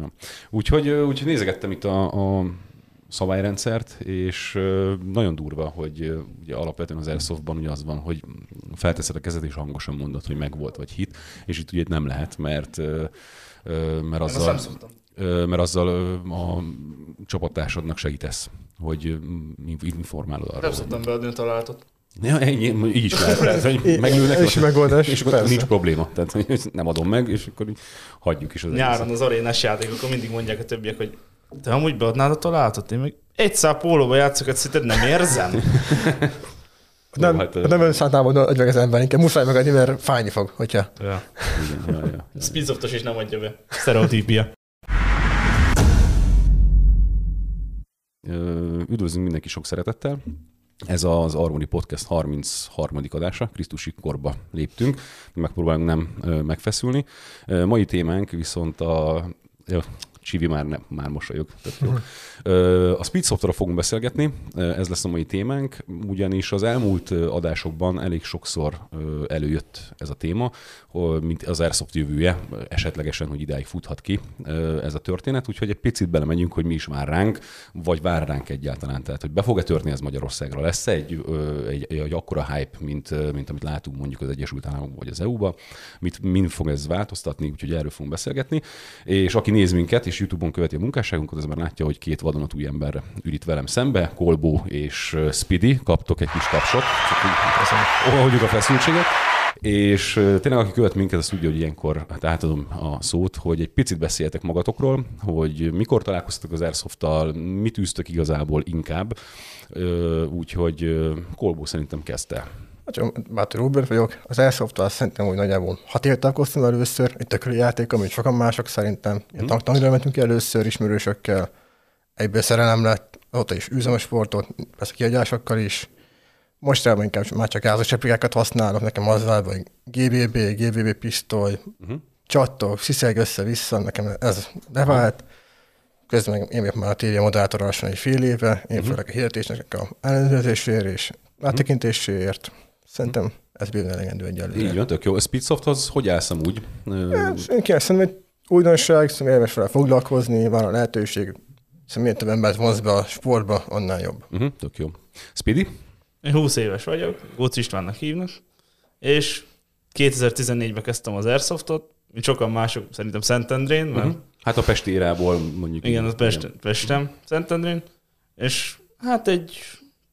ja. Úgyhogy, úgyhogy nézegettem itt a, a szabályrendszert, és nagyon durva, hogy ugye alapvetően az Airsoftban ugye az van, hogy felteszed a kezed és hangosan mondod, hogy megvolt vagy hit, és itt ugye nem lehet, mert mert azzal, mert azzal a csapattársadnak segítesz, hogy informálod arról. Nem szoktam beadni a találatot. Ja, ennyi, így is lehet. Tehát, hogy meglőnek, és megoldás, és akkor nincs probléma. Tehát hogy nem adom meg, és akkor így hagyjuk is az Nyáron egészet. az arénás játékokon mindig mondják a többiek, hogy te amúgy beadnád a találatot? Én meg egy szál pólóba játszok, hogy szerinted nem érzem? Nem, hát, nem ön szántál volna adj meg az ember, inkább muszáj megadni, mert fájni fog, hogyha... Ja. Igen, ja, ja, ja. Is nem adja be. Stereotípia. Üdvözlünk mindenki sok szeretettel. Ez az Armoni Podcast 33. adása, Krisztusi korba léptünk, megpróbálunk nem megfeszülni. Mai témánk viszont a Csivi már, ne, már mosolyog. jó. A Speed Software fogunk beszélgetni, ez lesz a mai témánk, ugyanis az elmúlt adásokban elég sokszor előjött ez a téma, mint az Airsoft jövője, esetlegesen, hogy idáig futhat ki ez a történet, úgyhogy egy picit belemegyünk, hogy mi is vár ránk, vagy vár ránk egyáltalán. Tehát, hogy be fog-e törni ez Magyarországra? Lesz egy, egy, egy akkora hype, mint, mint amit látunk mondjuk az Egyesült Államokban vagy az EU-ba? Mit, mind fog ez változtatni? Úgyhogy erről fogunk beszélgetni. És aki néz minket, és YouTube-on követi a munkásságunkat, az már látja, hogy két vadonatúj ember ül itt velem szembe, Kolbó és Speedy, kaptok egy kis tapsot, oldjuk a feszültséget. És tényleg, aki követ minket, az tudja, hogy ilyenkor hát átadom a szót, hogy egy picit beszéljetek magatokról, hogy mikor találkoztatok az Airsoft-tal, mit űztök igazából inkább. Úgyhogy Kolbó szerintem kezdte. Bátor Robert vagyok. Az airsoft szerintem úgy nagyjából hat év találkoztam először, egy tököli játék, amit sokan mások szerintem. Ilyen hmm. tangra mentünk először ismerősökkel, egyből szerelem lett, ott is a sportot, persze kiagyásokkal is. Mostában inkább már csak házas replikákat használok, nekem az vált, hogy GBB, GBB pisztoly, uh-huh. csattog, sziszeg össze-vissza, nekem ez bevált. Közben én vagyok már a TV moderátor egy fél éve, én uh-huh. főleg a hirdetésnek a ellenőrzésért és áttekintéséért. Szerintem ez bőven elegendő egyelőre. Így van, tök jó. A Speedsoft az hogy állsz úgy? Ja, én kérdezem, hogy újdonság, szóval érdemes vele foglalkozni, van a lehetőség, szóval miért több embert vonz be a sportba, annál jobb. Uh-huh, tök jó. Speedy? Én 20 éves vagyok, Gócz Istvánnak hívnak, és 2014-ben kezdtem az Airsoftot, mint sokan mások, szerintem Szentendrén, mert... Uh-huh. Hát a Pesti érából mondjuk. Igen, az Pest, Pestem, Szentendrén, és hát egy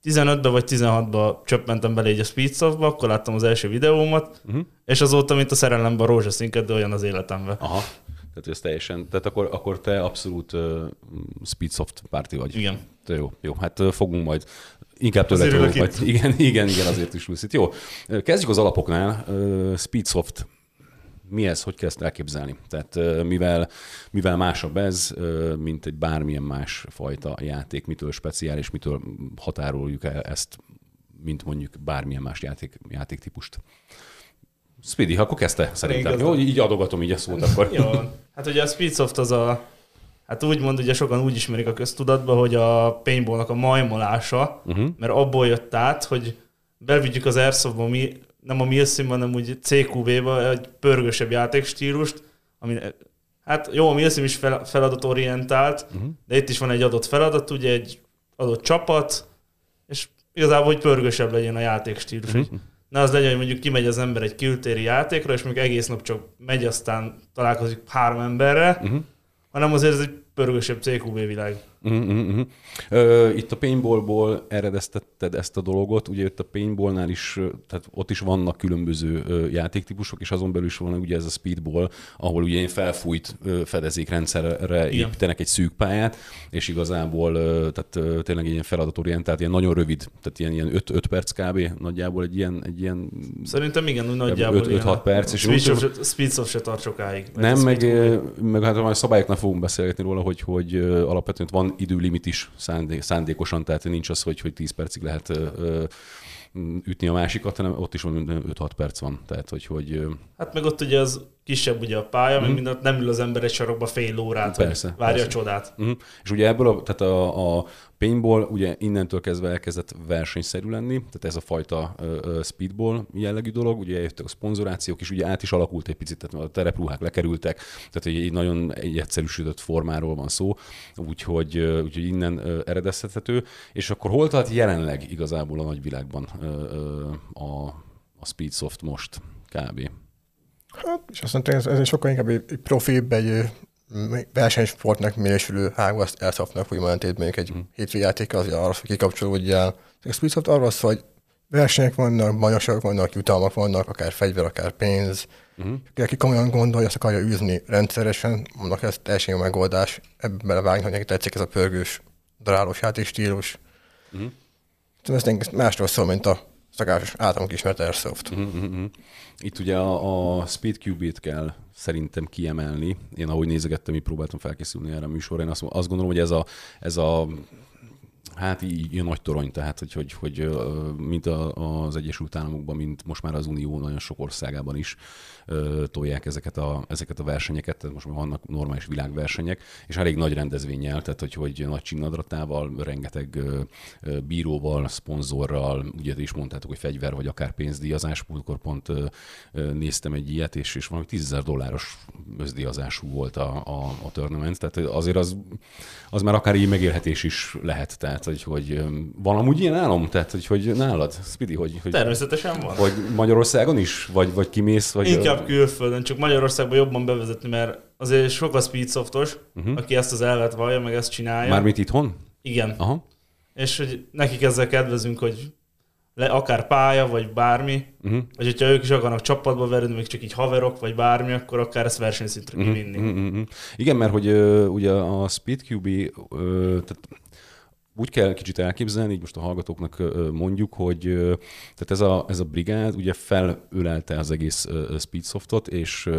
15-ben vagy 16-ban csöppentem bele egy a Speedsoftba, akkor láttam az első videómat, uh-huh. és azóta, mint a szerelemben a rózsaszínket, de olyan az életemben. Aha. Tehát ez teljesen, tehát akkor, akkor te abszolút uh, Speedsoft párti vagy. Igen. Te jó, jó, hát fogunk majd Inkább tőle majd, igen, igen, igen, azért is itt. Jó, kezdjük az alapoknál. Uh, Speedsoft mi ez, hogy kell ezt elképzelni? Tehát mivel, mivel másabb ez, mint egy bármilyen más fajta játék, mitől speciális, mitől határoljuk el ezt, mint mondjuk bármilyen más játék, játéktípust. Speedy, akkor kezdte szerintem. Jó, így adogatom így a szót akkor. Jó. Hát ugye a Speedsoft az a, hát úgymond ugye sokan úgy ismerik a köztudatba, hogy a paintballnak a majmolása, uh-huh. mert abból jött át, hogy bevigyük az airsoftba mi nem a Milsim, hanem úgy CQB-ba egy pörgősebb játékstílust, ami hát jó, a Milsim is fel, feladatorientált, uh-huh. de itt is van egy adott feladat, ugye egy adott csapat, és igazából, hogy pörgősebb legyen a játékstílus. Uh-huh. Ne az legyen, hogy mondjuk kimegy az ember egy kültéri játékra, és mondjuk egész nap csak megy, aztán találkozik három emberre, uh-huh. hanem azért ez egy pörgősebb CQB világ. Uh-huh, uh-huh. Uh, itt a paintballból eredeztetted ezt a dolgot, ugye itt a paintballnál is, tehát ott is vannak különböző játéktípusok, és azon belül is van ugye ez a speedball, ahol ugye én felfújt fedezékrendszerre építenek egy szűk pályát, és igazából tehát tényleg ilyen feladatorientált, ilyen nagyon rövid, tehát ilyen, ilyen 5, 5 perc kb. nagyjából egy ilyen, egy ilyen Szerintem igen, úgy nagyjából 5-6 perc. És Speedsoft, Speedsoft se tart sokáig. Nem, meg, meg hát a szabályoknál fogunk beszélgetni róla, hogy, hogy alapvetően van időlimit is szándék, szándékosan, tehát nincs az, hogy, hogy 10 percig lehet ütni a másikat, hanem ott is van 5-6 perc van. Tehát, hogy, hogy Hát meg ott ugye az kisebb ugye a pálya, mm. meg mindent nem ül az ember egy sarokba fél órát, persze, várja persze. a csodát. Uh-huh. És ugye ebből a, tehát a, a paintball ugye innentől kezdve elkezdett versenyszerű lenni, tehát ez a fajta uh, speedball jellegű dolog, ugye jöttek a szponzorációk is, ugye át is alakult egy picit, tehát a terepruhák lekerültek, tehát egy nagyon egy egyszerűsödött formáról van szó, úgyhogy, uh, úgyhogy innen uh, eredeztethető, és akkor hol tart jelenleg igazából a nagyvilágban uh, uh, a, a Speedsoft most kb. Hát, és azt mondta, ez, ez sokkal inkább egy profibb, egy versenysportnak minősülő hágó, azt elszapnak, hogy mondjuk mondjuk egy mm. hétfői játék az arra, hogy kikapcsolódjál. A Speedsoft arról szól, hogy versenyek vannak, bajnokságok vannak, jutalmak vannak, akár fegyver, akár pénz. Uh-huh. Aki komolyan gondolja, azt akarja űzni rendszeresen, mondok, ez teljesen jó megoldás. Ebben vágni, hogy neki tetszik ez a pörgős, darálós stílus. Uh-huh. Ez másról szól, mint a szakásos általunk ismert Airsoft. Uh-huh. Itt ugye a, a Speed Cube-it kell szerintem kiemelni. Én ahogy nézegettem, így próbáltam felkészülni erre a műsorra, én azt, azt gondolom, hogy ez a, ez a Hát így, így nagy torony, tehát hogy, hogy, hogy mint az Egyesült Államokban, mint most már az Unió nagyon sok országában is tolják ezeket a, ezeket a versenyeket, tehát most már vannak normális világversenyek, és elég nagy rendezvényel, tehát hogy, hogy nagy csinnadratával, rengeteg bíróval, szponzorral, ugye is mondtátok, hogy fegyver vagy akár pénzdíjazás, múltkor pont néztem egy ilyet, és, és valami 10 dolláros özdíjazású volt a, a, a tournament, tehát azért az, az már akár így megélhetés is lehet, tehát hogy, hogy van amúgy ilyen álom, tehát hogy, hogy nálad, Speedy, hogy, hogy Természetesen van. Vagy Magyarországon is, vagy, vagy kimész, vagy Inkább külföldön, csak Magyarországban jobban bevezetni, mert azért sok a speedsoftos, uh-huh. aki ezt az elvet vallja, meg ezt csinálja. Mármint itthon? Igen. Aha. És hogy nekik ezzel kedvezünk, hogy le, akár pálya, vagy bármi, uh-huh. vagy hogyha ők is akarnak csapatba verni, még csak így haverok, vagy bármi, akkor akár ezt versenyszintre uh-huh. kivinni. Uh-huh. Igen, mert hogy uh, ugye a SpeedQB, uh, tehát úgy kell kicsit elképzelni, így most a hallgatóknak mondjuk, hogy tehát ez a, ez a brigád ugye felölelte az egész Speedsoftot, és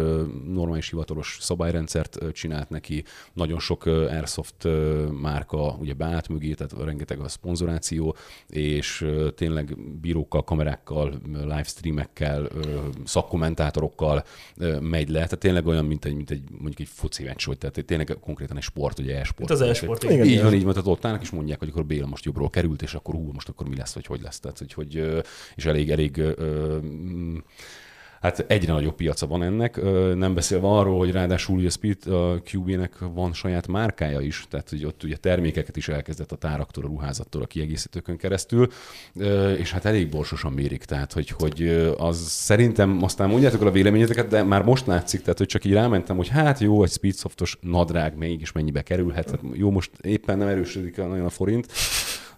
normális hivatalos szabályrendszert csinált neki, nagyon sok Airsoft márka ugye beállt mögé, tehát rengeteg a szponzoráció, és tényleg bírókkal, kamerákkal, livestreamekkel, szakkommentátorokkal megy le, tehát tényleg olyan, mint egy, mint egy mondjuk egy foci meccs, tehát tényleg konkrétan egy sport, ugye e-sport. Itt az e-sport. Így van, így van, tehát ott állnak és mondják, hogy hogy akkor Béla most jobbról került, és akkor hú, most akkor mi lesz, vagy hogy lesz. Tehát, hogy, és elég, elég hát egyre nagyobb piaca van ennek, nem beszélve arról, hogy ráadásul a Speed a QB-nek van saját márkája is, tehát hogy ott ugye termékeket is elkezdett a táraktól, a ruházattól, a kiegészítőkön keresztül, és hát elég borsosan mérik, tehát hogy, hogy az szerintem, aztán mondjátok el a véleményeteket, de már most látszik, tehát hogy csak így rámentem, hogy hát jó, egy Speedsoftos nadrág mégis mennyibe kerülhet, hát jó, most éppen nem erősödik nagyon a forint,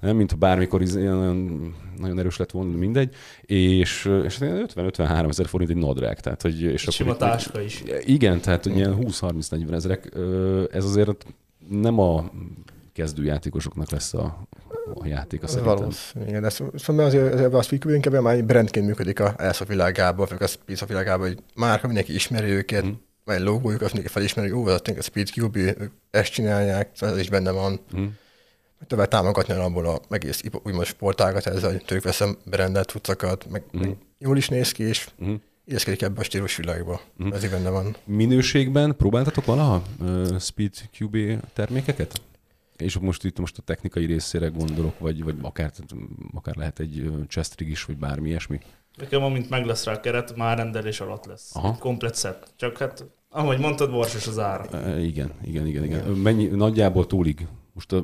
nem, mint bármikor is nagyon, nagyon erős lett volna, mindegy, és, és 50-53 hát ezer forint egy nadrág, tehát hogy... És akkor Sima táska is. Igen, tehát hogy ilyen 20-30-40 ezerek, ez azért nem a kezdőjátékosoknak lesz a, a játéka szerintem. Valószínű, igen. Ez, szóval azért, azért a Speak inkább már brandként működik a Elsa világában, vagy a Speed világában, hogy már mindenki ismeri őket, mm. vagy logójuk, azt mindenki felismeri, jó, az a Speed Cube, ezt csinálják, szóval ez is benne van. Mm tovább támogatni abból a egész úgymond sportágat, ez a tők veszem berendelt cuccokat, meg uh-huh. jól is néz ki, és uh-huh. Ebbe a stílus világba. Uh-huh. Ez benne van. Minőségben próbáltatok valaha uh, Speed QB termékeket? És most itt most a technikai részére gondolok, vagy, vagy akár, akár lehet egy chestrig is, vagy bármi ilyesmi. Nekem amint meg lesz rá a keret, már rendelés alatt lesz. Aha. Komplet set. Csak hát, ahogy mondtad, borsos az ára. Uh, igen, igen, igen, igen. Mennyi, nagyjából túlig most a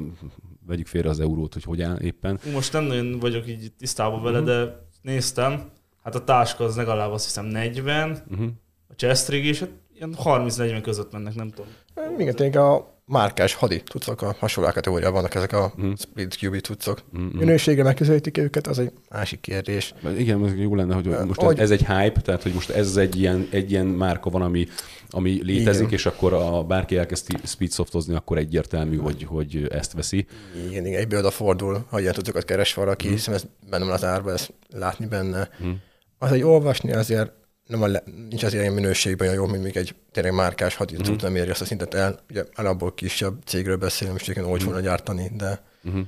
vegyük félre az eurót, hogy hogy áll éppen. Most nem nagyon vagyok így tisztában vele, uh-huh. de néztem, hát a táska az legalább azt hiszem 40, uh-huh. Mhm. a chestrig is, hát ilyen 30-40 között mennek, nem tudom. Igen, tényleg a márkás hadi tudszok, a hasonló kategóriában vannak ezek a mm. split QB tudszok. Mm-hmm. Minőségre megközelítik őket, az egy másik kérdés. Igen, ez jó lenne, hogy most hogy... ez egy hype, tehát hogy most ez egy ilyen, egy ilyen márka van, ami, ami létezik, igen. és akkor a bárki elkezd speedsoftozni, akkor egyértelmű, hogy, hogy ezt veszi. Igen, igen, egyből odafordul, ha ilyen tudatokat keres valaki, mm. hiszen ez benne van az árba, ezt látni benne. Mm. Az, hogy olvasni azért nem a le, nincs az ilyen minőségben olyan jó, mint még egy tényleg márkás hadicút uh-huh. nem érje azt a szintet el. Ugye alapból kisebb cégről beszélünk, és egyébként olcsón uh-huh. gyártani, de uh-huh.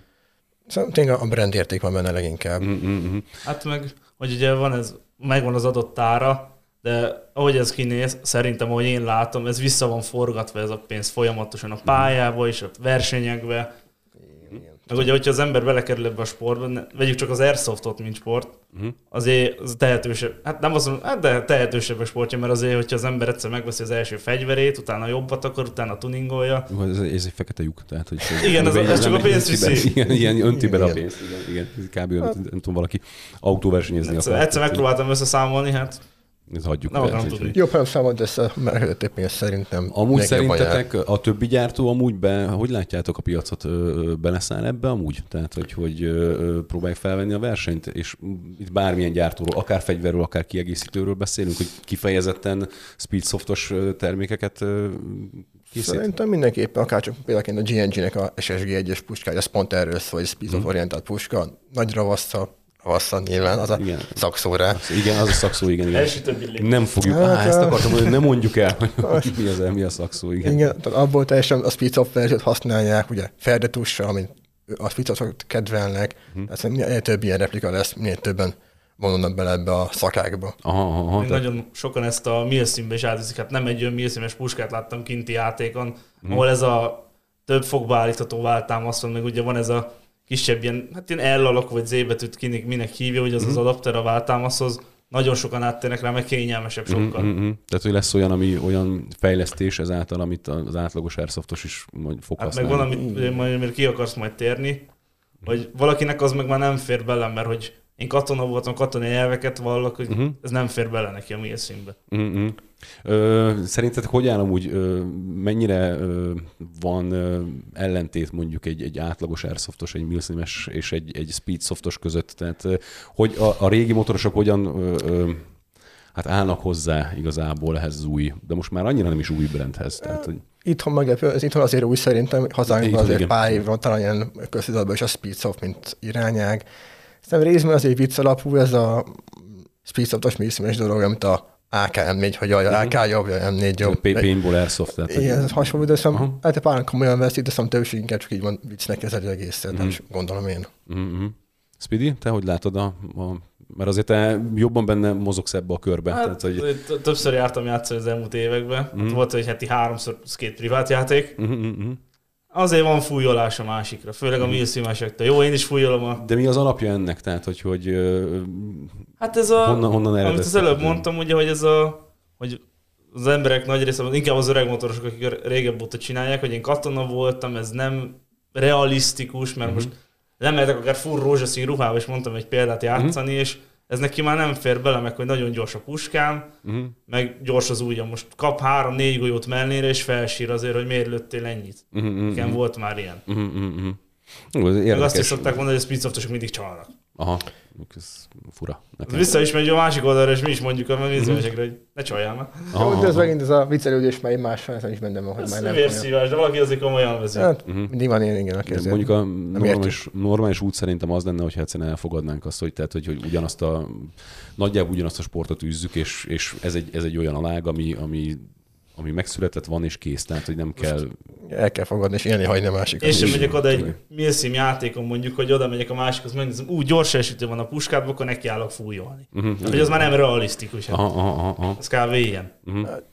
Szóval tényleg a brand érték van benne leginkább. Mm-hmm. Hát meg, hogy ugye van ez, megvan az adott ára, de ahogy ez kinéz, szerintem, ahogy én látom, ez vissza van forgatva ez a pénz folyamatosan a pályába és a versenyekbe. Meg ugye, hogyha az ember belekerül ebbe a sportba, ne- vegyük csak az Airsoftot, mint sport, uh-huh. azért az tehetősebb, hát nem azt mondom, hát de tehetősebb a sportja, mert azért, hogyha az ember egyszer megveszi az első fegyverét, utána jobbat akar, utána tuningolja, Ez, ez egy fekete lyuk, tehát hogy Igen, ez ez csak a be- viszi. Igen, ilyen önti bele a pénzt. Igen, igen. Kb. nem, tudom, valaki autóversenyezni akar. egyszer megpróbáltam összeszámolni, hát Ezt hagyjuk. Nem akarom úgyhogy- tudni. Jobb, nem számolt össze, mert pénz szerintem. Amúgy szerintetek a többi gyártó amúgy be, hogy látjátok a piacot, beleszáll ebbe amúgy? Tehát, hogy, hogy próbálják felvenni a versenyt, és itt bármilyen gyártóról, akár fegyverről, akár kiegészítőről beszélünk, hogy kifejezetten speedsoftos termékeket készít? Szerintem mindenképpen, akár csak például a GNG-nek a SSG 1-es puskája, ez pont erről szól, hogy speed of orientált puska, nagy ravassza, ravassza nyilván, az a Igen. szakszó rá. Igen, az a szakszó, igen. igen. Nem fogjuk, Hát, á, ezt akartam mondani, hogy nem mondjuk el, hogy mi az, mi a szakszó, igen. Igen, tehát abból teljesen a speedsoft verziót használják, ugye ferdetussal, amit a speedsoftot kedvelnek, Mhm. tehát minél több ilyen replika lesz, minél többen vonulnak bele ebbe a szakákba. Aha, aha, tehát- nagyon sokan ezt a milszínbe is átviszik. Hát nem egy olyan milszínes puskát láttam kinti játékon, hmm. ahol ez a több fogba állítható váltámasz van, meg ugye van ez a kisebb ilyen, hát ilyen L alakú vagy Z betűt kinek minek hívja, hogy az Mhm. az adapter a váltámaszhoz. Nagyon sokan áttérnek rá, meg kényelmesebb sokkal. Mm-hmm. Tehát, hogy lesz olyan, ami olyan fejlesztés ezáltal, amit az átlagos airsoftos is majd fog Hát meg használni. van, amit ugye majd, mert ki akarsz majd térni, hogy valakinek az meg már nem fér bele, mert hogy én katona voltam, katonai elveket vallok, hogy Mhm. uh-huh. ez nem fér bele neki a milszínbe. Mm-hmm. Ö, szerintetek hogy áll amúgy, ö, mennyire ö, van ö, ellentét mondjuk egy, egy átlagos airsoftos, egy milsimes és egy, egy speedsoftos között? Tehát ö, hogy a, a régi motorosok hogyan ö, ö, hát állnak hozzá igazából ehhez az új, de most már annyira nem is új brandhez. Tehát, hogy, Itthon meglepő, ez itthon azért új szerintem, hazánkban azért igen. pár év van, talán ilyen köztudatban is a speedsoft, mint irányág. Szerintem részben azért vicc alapú ez a speedsoftos milszínes dolog, amit a AKM4, hogy a AK jobb, a M4 jobb. Paintball airsoft. Tehát, Igen, ez hasonló, de szerintem, hát pár komolyan veszik, de szerintem többség inkább csak így van viccnek az egészet, nem is gondolom én. Mm-hmm. Speedy, te hogy látod a, a mert azért te jobban benne mozogsz ebbe a körbe. Hát, tehát, hogy... többször jártam játszani az elmúlt években. Mm. Hát volt egy heti háromszor két privát játék. Mm-hmm. Azért van fújolás a másikra, főleg a Mhm. milszímesektől. Jó, én is fújolom a... De mi az alapja ennek? Tehát, hogy, hogy Hát ez a... honnan, honnan amit eredett? az előbb mondtam, ugye, hogy ez a... Hogy az emberek nagy része, inkább az öreg motorosok, akik régebb óta csinálják, hogy én katona voltam, ez nem realisztikus, mert Mhm. most lemehetek akár full rózsaszín ruhába, és mondtam egy példát játszani, és ez neki már nem fér bele, meg hogy nagyon gyors a puskám, Uh-huh. meg gyors az ujjam. Most kap három-négy golyót mellére, és felsír azért, hogy miért lőttél ennyit. Uh-huh. Nekem volt már ilyen. Uh-huh. Uh-huh. Ez azt is szokták mondani, hogy a speedsoftosok mindig csalnak. Aha, ez fura. Ez Nekem. vissza is megy a másik oldalra, és mi is mondjuk a megnézősekre, hogy ne csaljál már. Aha, Jó, de ez megint ez a viccelődés, mert én más ezen is bennem van, hogy Ez már nem vérszívás, de valaki azért komolyan veszi. Hát, Mhm. mindig van ilyen, igen, De ezért- Mondjuk a normális, normális út szerintem az lenne, hogyha egyszerűen elfogadnánk azt, hogy, tehát, hogy, hogy ugyanazt a, nagyjából ugyanazt a sportot űzzük, és, és ez, egy, ez egy olyan alág, ami, ami, ami megszületett, van és kész, tehát hogy nem kell... El kell fogadni, és élni hagyni a másikat. Én sem megyek oda egy milszím játékon mondjuk, hogy oda megyek a másikhoz, megnézem, úgy gyors esítő van a puskádban, akkor nekiállok fújolni. Uh-huh. Hogy az már nem realisztikus. Aha, aha, aha, aha. Az kb. ilyen.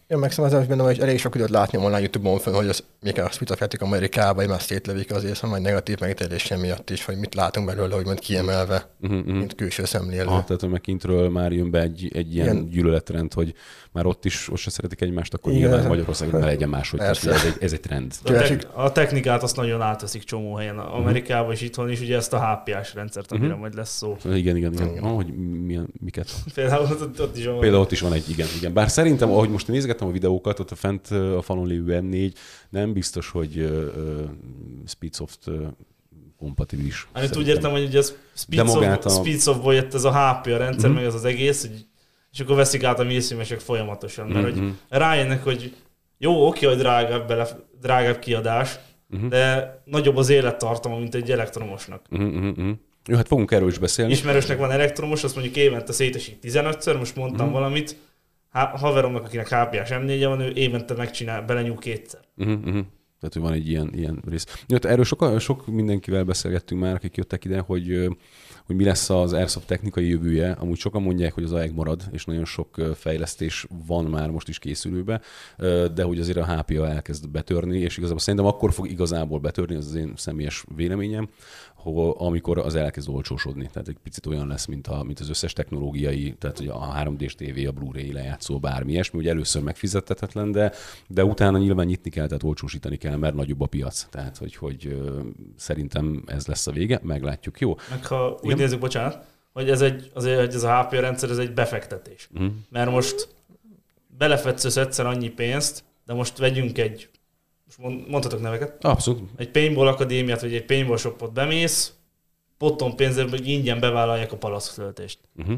Én meg szerintem az is bennem, hogy elég sok időt látni online YouTube-on fönn, hogy az, még a Split játék Amerikában, hogy már szétlövik azért, szóval majd negatív megítélésem miatt is, hogy mit látunk belőle, hogy mond kiemelve, Uh-huh, uh-huh. mint külső szemlélő. Aha, tehát hogy meg kintről már jön be egy, egy ilyen Igen. gyűlöletrend, hogy már ott is ott se szeretik egymást, akkor Igen. nyilván Magyarországon ne legyen máshogy. Ez egy, ez egy trend. A, tek- a technikát azt nagyon átveszik csomó helyen, Amerikában és itthon is, ugye ezt a HPS rendszert, amire Mhm. majd lesz szó. Igen, igen, igen. Ah, hogy milyen, miket? Például ott, ott is van. Például ott is van egy, igen, igen. Bár szerintem, ahogy most nézgettem a videókat, ott a fent a falon lévő M4 nem biztos, hogy Speedsoft kompatibilis. Hát úgy Szerintem. értem, hogy ugye a Speedsoft, a- a... Speedsoftból jött ez a HPA rendszer, Mhm. meg ez az egész, hogy, és akkor veszik át a milszímesek folyamatosan, mert Mhm. hogy rájönnek, hogy jó, oké, hogy drágább, bele, drágább kiadás, Mhm. de nagyobb az élettartama, mint egy elektromosnak. Uh-huh, uh-huh. Jó, hát fogunk erről is beszélni. Ismerősnek van elektromos, azt mondjuk évente szétesít 15-ször, most mondtam Mhm. valamit, Há- haveromnak, akinek HPS M4 van, ő évente megcsinál, belenyúl kétszer. Uh-huh, uh-huh. Tehát, hogy van egy ilyen, ilyen rész. Jött, erről sok, sok mindenkivel beszélgettünk már, akik jöttek ide, hogy hogy mi lesz az Airsoft technikai jövője. Amúgy sokan mondják, hogy az AEG marad, és nagyon sok fejlesztés van már most is készülőbe, de hogy azért a HPA elkezd betörni, és igazából szerintem akkor fog igazából betörni, ez az én személyes véleményem, amikor az elkezd olcsósodni. Tehát egy picit olyan lesz, mint, a, mint az összes technológiai, tehát hogy a 3D-s TV, a Blu-ray lejátszó, bármi ilyesmi, hogy először megfizethetetlen, de, de utána nyilván nyitni kell, tehát olcsósítani kell, mert nagyobb a piac. Tehát, hogy, hogy szerintem ez lesz a vége, meglátjuk. Jó. Meg ha úgy Igen? nézzük, bocsánat, hogy ez, egy, azért, hogy ez a HP rendszer, ez egy befektetés. Uh-huh. Mert most belefetszősz egyszer annyi pénzt, de most vegyünk egy most mondhatok neveket. Abszolút. Egy paintball akadémiát, vagy egy paintball shopot bemész, potton pénzért, hogy ingyen bevállalják a palasztöltést. Uh-huh.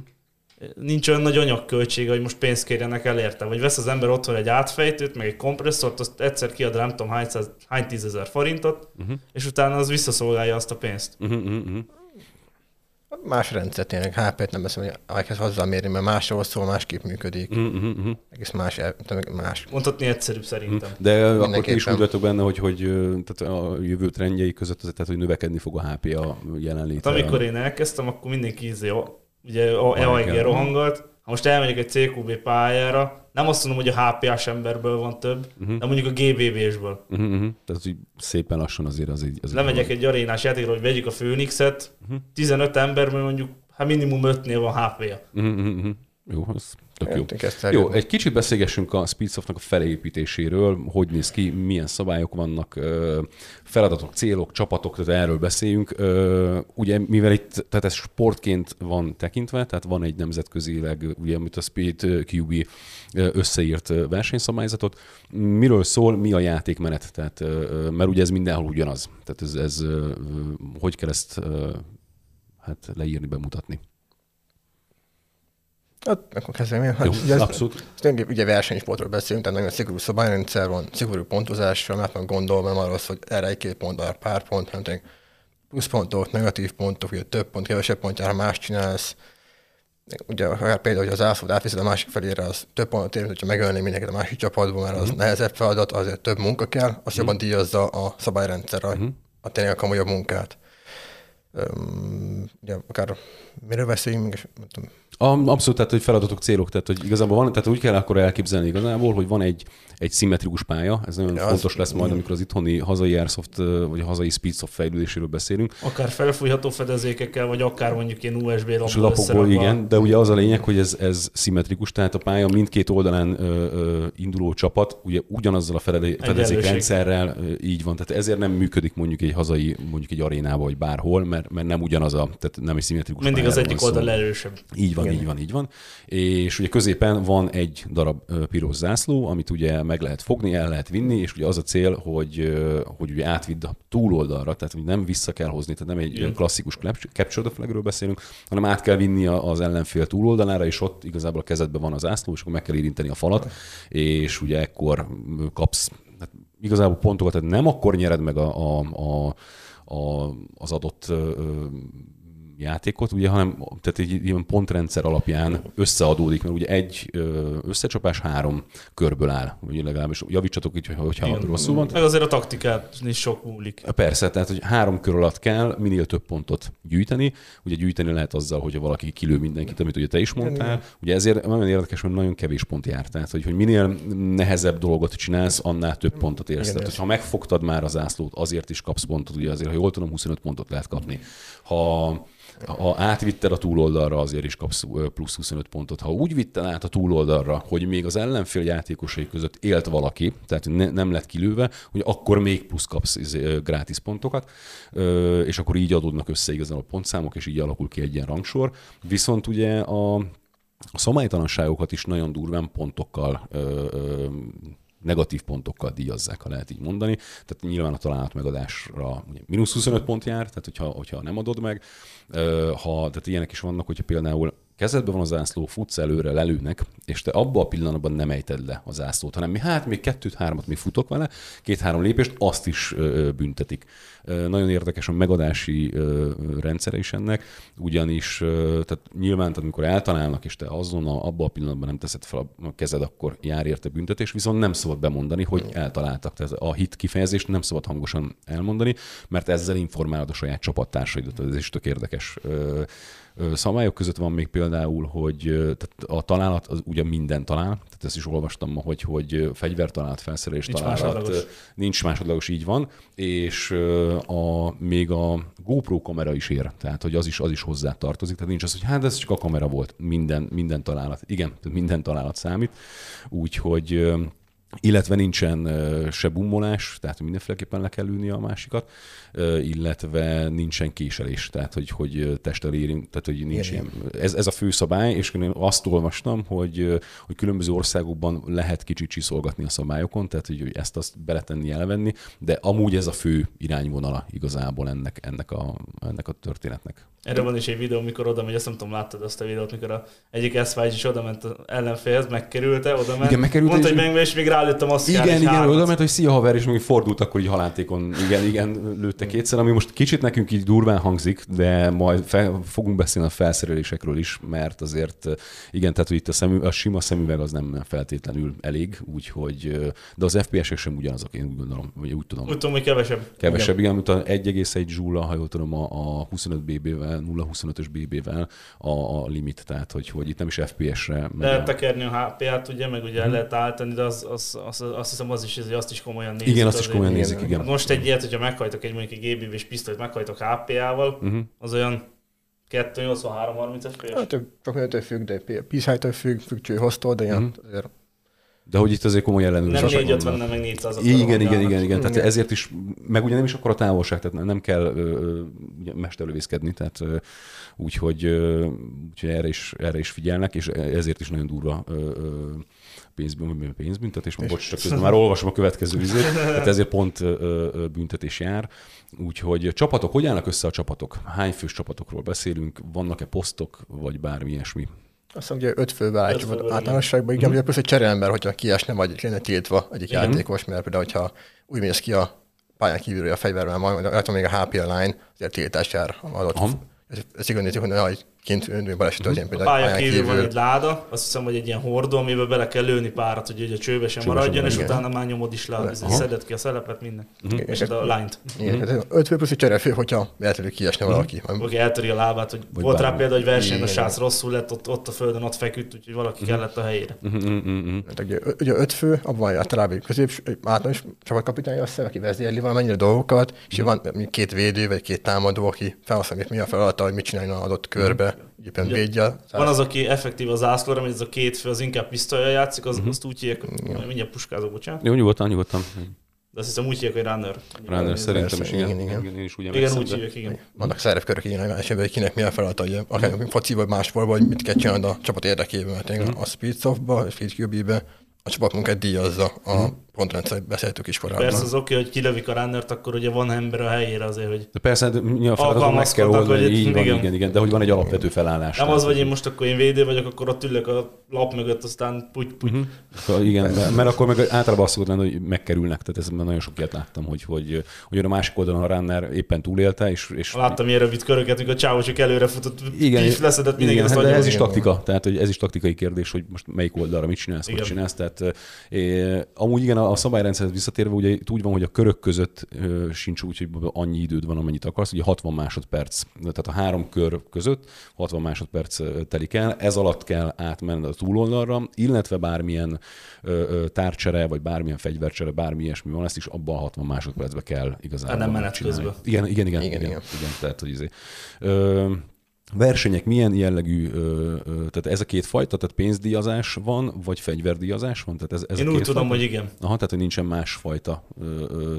Nincs olyan nagy anyagköltsége, hogy most pénzt kérjenek el érte. Vagy vesz az ember otthon egy átfejtőt, meg egy kompresszort, azt egyszer kiad, nem tudom, hány, száz, hány tízezer forintot, uh-huh. és utána az visszaszolgálja azt a pénzt. Uh-huh, uh-huh. Más rendszer tényleg, HP-t nem beszélem, hogy elkezd hozzá mérni, mert másról szól, másképp működik. Mm-hmm. Egész más, más. Mondhatni egyszerűbb szerintem. De akkor ti is úgy vagytok benne, hogy, hogy tehát a jövő trendjei között, tehát, hogy növekedni fog a HP a jelenléte. Hát, amikor én elkezdtem, akkor mindenki izé, ugye EAG rohangolt, ha most elmegyek egy CQB pályára, nem azt mondom, hogy a HPA-s emberből van több, uh-huh. de mondjuk a GBB-sből. Uh-huh. Mhm, mhm. Tehát hogy szépen lassan azért az így... Az Lemegyek egy arénás játékra, hogy vegyük a Phoenix-et, uh-huh. 15 emberből mondjuk, hát minimum 5-nél van HP-ja. Uh-huh. uh-huh. Jó, az tök jó. Jó, egy kicsit beszélgessünk a Speedsoftnak a felépítéséről, hogy néz ki, milyen szabályok vannak, feladatok, célok, csapatok, tehát erről beszéljünk. Ugye, mivel itt, tehát ez sportként van tekintve, tehát van egy nemzetközileg, ugye, amit a Speed QB összeírt versenyszabályzatot. Miről szól, mi a játékmenet? Tehát, mert ugye ez mindenhol ugyanaz. Tehát ez, ez hogy kell ezt hát leírni, bemutatni? Hát, akkor kezdem én. Hát, Jó, ugye, abszolút. Ez, ugye versenysportról beszélünk, tehát nagyon szigorú szabályrendszer van, szigorú pontozásra, mert van gondolva, mert arról hogy erre egy-két pont, arra pár pont, nem tudom, pluszpontok, negatív pontok, ugye több pont, kevesebb pont, ha más csinálsz. Ugye akár például, hogy az ászlót átviszed a másik felére, az több pontot ér, hogyha megölni mindenkit a másik csapatból, mert az uh-huh. nehezebb feladat, azért több munka kell, azt uh-huh. jobban díjazza a szabályrendszer a, uh-huh. a tényleg a komolyabb munkát. Um, ugye akár miről beszéljünk, és nem tudom, Abszolút, tehát hogy feladatok, célok, tehát hogy igazából van, tehát úgy kell akkor elképzelni igazából, hogy van egy, egy szimmetrikus pálya, ez nagyon ja, fontos lesz majd, amikor az itthoni hazai Airsoft vagy a hazai Speedsoft fejlődéséről beszélünk. Akár felfújható fedezékekkel, vagy akár mondjuk ilyen USB lapokból. Lapokból, igen, de ugye az a lényeg, hogy ez, ez szimmetrikus, tehát a pálya mindkét oldalán ö, ö, induló csapat ugye ugyanazzal a fedezékrendszerrel így van, tehát ezért nem működik mondjuk egy hazai, mondjuk egy arénába, vagy bárhol, mert, mert nem ugyanaz a, tehát nem egy szimmetrikus Mindig az egyik oldal erősebb. Így van, igen. így van, így van. És ugye középen van egy darab piros zászló, amit ugye meg lehet fogni, el lehet vinni, és ugye az a cél, hogy, hogy ugye átvidd a túloldalra, tehát hogy nem vissza kell hozni, tehát nem egy ilyen klasszikus capture the flagről beszélünk, hanem át kell vinni az ellenfél túloldalára, és ott igazából a kezedben van az zászló, és akkor meg kell érinteni a falat, és ugye ekkor kapsz hát igazából pontokat, tehát nem akkor nyered meg a, a, a, a, az adott játékot, ugye, hanem tehát egy ilyen pontrendszer alapján összeadódik, mert ugye egy összecsapás három körből áll, ugye legalábbis javítsatok így, hogyha Igen. rosszul van. Meg azért a taktikát is sok múlik. Persze, tehát hogy három kör alatt kell minél több pontot gyűjteni. Ugye gyűjteni lehet azzal, hogy valaki kilő mindenkit, amit ugye te is mondtál. Ugye ezért nagyon érdekes, mert nagyon kevés pont jár. Tehát, hogy, hogy minél nehezebb dolgot csinálsz, annál több pontot érsz. Tehát, ha megfogtad már az zászlót, azért is kapsz pontot, ugye azért, ha jól tudom, 25 pontot lehet kapni. Ha ha átvitted a túloldalra, azért is kapsz plusz 25 pontot. Ha úgy vitted át a túloldalra, hogy még az ellenfél játékosai között élt valaki, tehát ne, nem lett kilőve, hogy akkor még plusz kapsz izé, grátis pontokat, és akkor így adódnak össze igazán a pontszámok, és így alakul ki egy ilyen rangsor. Viszont ugye a, a szabálytalanságokat is nagyon durván pontokkal ö, ö, negatív pontokkal díjazzák, ha lehet így mondani. Tehát nyilván a találat megadásra mínusz 25 pont jár, tehát hogyha, hogyha nem adod meg. Ha, tehát ilyenek is vannak, hogyha például kezedben van a zászló, futsz előre, lelőnek, és te abban a pillanatban nem ejted le a zászlót, hanem mi hát még kettőt-hármat még futok vele, két-három lépést, azt is büntetik. Nagyon érdekes a megadási rendszere is ennek, ugyanis tehát nyilván, tehát amikor eltalálnak, és te azonnal abban a pillanatban nem teszed fel a kezed, akkor jár érte büntetés, viszont nem szabad bemondani, hogy eltaláltak. Tehát a hit kifejezést nem szabad hangosan elmondani, mert ezzel informálod a saját csapattársaidat. Ez is tök érdekes szabályok között van még például, hogy tehát a találat az ugye minden talál, tehát ezt is olvastam ma, hogy, hogy fegyvertalálat, felszerelés nincs találat, másodlagos. nincs másodlagos, így van, és a, még a GoPro kamera is ér, tehát hogy az is, az is hozzá tartozik, tehát nincs az, hogy hát ez csak a kamera volt, minden, minden találat, igen, minden találat számít, úgyhogy illetve nincsen se bummolás, tehát mindenféleképpen le kell ülni a másikat, illetve nincsen késelés, tehát hogy, hogy testtel érünk, tehát hogy nincs ilyen. Ez, ez a fő szabály, és én azt olvastam, hogy, hogy különböző országokban lehet kicsit csiszolgatni a szabályokon, tehát hogy ezt azt beletenni, elvenni, de amúgy ez a fő irányvonala igazából ennek, ennek, a, ennek a történetnek. Erre van is egy videó, mikor oda megy, azt nem tudom, láttad azt a videót, mikor a egyik s is oda ment ellenfélhez, megkerülte, oda ment, igen, megkerült, mondta, hogy meg, és még rálőttem azt Igen, igen, igen oda ment, hogy szia haver, és még fordult, akkor így halántékon, igen, igen, lőtte kétszer, ami most kicsit nekünk így durván hangzik, de majd fel, fogunk beszélni a felszerelésekről is, mert azért igen, tehát hogy itt a, szemü, a sima szemüveg az nem feltétlenül elég, úgyhogy, de az FPS-ek sem ugyanazok, én úgy gondolom, vagy úgy tudom. Úgy tudom, hogy kevesebb. Kevesebb, igen, igen mint a 1,1 zsúla, ha jól tudom, a, a 25 BB-vel, 0,25-ös BB-vel a, a limit, tehát hogy, hogy itt nem is FPS-re. Lehet tekerni a HP-t, ugye, meg ugye hmm. lehet állítani, de az, az, az, azt hiszem az is, azt is komolyan nézik. Igen, azt is komolyan nézik, igen. Most egy ilyet, hogyha meghajtok egy mondjuk egy GBB-s pisztolyt, meghajtok HP-ával, uh-huh. Mhm. az olyan 283-30 FPS. Hát, csak mindentől függ, de PCI-től függ, függcsőhoztól, de ilyen uh-huh. azért de hogy itt azért komoly ellenőrzés. Nem 450, nem meg 400 Igen, igen, igen, igen, igen. Tehát ezért is, meg ugye nem is akkor a távolság, tehát nem kell ö, mesterlövészkedni, tehát úgyhogy, úgyhogy erre, is, erre is figyelnek, és ezért is nagyon durva ö, pénzbüntetés, pénzbüntetés, bocs, csak közben már olvasom a következő vizet, tehát ezért pont büntetés jár. Úgyhogy csapatok, hogy állnak össze a csapatok? Hány fős csapatokról beszélünk? Vannak-e posztok, vagy bármi ilyesmi? Azt mondja, hogy öt főbe állítjuk általánosságban, igen, mm-hmm. plusz egy cserélember, hogyha kiesne, vagy lenne tiltva egyik igen. játékos, mert például, hogyha úgy mész ki a pályán kívülről a fegyverrel, majd még a HP line, azért tiltás jár adott. Aha. Ez, ez igaz, hogy kint baleset történt például. A pálya kívül van egy láda, azt hiszem, hogy egy ilyen hordó, amiben bele kell lőni párat, hogy ugye a csőbe sem maradjon, és utána már nyomod is le, szedett ki a szelepet, minden. Uh-huh. És a lányt. Igen, öt plusz egy cserefő, hogyha véletlenül kiesne uh-huh. valaki. Vagy eltöri a lábát, hogy vagy volt rá például, hogy versenyen a srác rosszul lett, ott, ott a földön, ott feküdt, úgyhogy valaki uh-huh. kellett a helyére. Uh-huh. Hát, ugye, ugye öt fő, abban van általában egy középső, általános csapatkapitány, azt aki vezérli valamennyire dolgokat, és van két védő, vagy két támadó, aki felhasználja, mi a feladata, hogy mit csináljon adott körbe éppen Ugye, védje. Van az, aki effektív az zászlóra, hogy ez a két fő, az inkább pisztolyjal játszik, az, uh-huh. azt úgy hívják, hogy mindjárt puskázok, bocsánat. Jó, nyugodtan, nyugodtan. De azt hiszem úgy hívják, hogy runner. Runner, szerintem is, igen. Igen, igen. igen, is úgy igen úgy hívják, igen. Vannak szerepkörök, igen, esetben, hogy kinek mi a feladata, hogy akár uh-huh. foci vagy más vagy mit kell csinálni a csapat érdekében, mert uh-huh. a Speedsoftba, a Speed QB-be a csapatmunkát díjazza a uh-huh pontrendszer beszéltük is korábban. Persze az oké, hogy kilövik a runnert, akkor ugye van ember a helyére azért, hogy de persze, de mi a feladatot meg kell oldani, hogy így van, igen. igen, igen, de hogy van egy alapvető felállás. Nem az, hogy én most akkor én védő vagyok, akkor ott ülök a lap mögött, aztán puty, puty. Uh-huh. Igen, mert akkor meg általában azt szokott lenni, hogy megkerülnek, tehát ez nagyon sok ilyet láttam, hogy, hogy, hogy a másik oldalon a runner éppen túlélte, és... és Láttam ilyen rövid köröket, amikor a csávó csak előre futott, igen, leszedett igen, hát de ez is taktika, tehát hogy ez is taktikai kérdés, hogy most melyik oldalra mit csinálsz, hogy csinálsz. Tehát, é, amúgy igen, a szabályrendszerhez visszatérve, ugye itt úgy van, hogy a körök között sincs úgy, hogy annyi időd van, amennyit akarsz, ugye 60 másodperc, tehát a három kör között 60 másodperc telik el, ez alatt kell átmenni a túloldalra, illetve bármilyen tárcsere, vagy bármilyen fegyvercsere, bármi ilyesmi van, ezt is abban a 60 másodpercben kell igazából. Nem menet közben. Igen, igen, igen, igen, igen, igen, igen, tehát hogy izé. Ö, versenyek milyen jellegű, tehát ez a két fajta, tehát pénzdíjazás van, vagy fegyverdíjazás van? Tehát ez, ez Én a úgy tudom, fajta? hogy igen. Aha, tehát hogy nincsen másfajta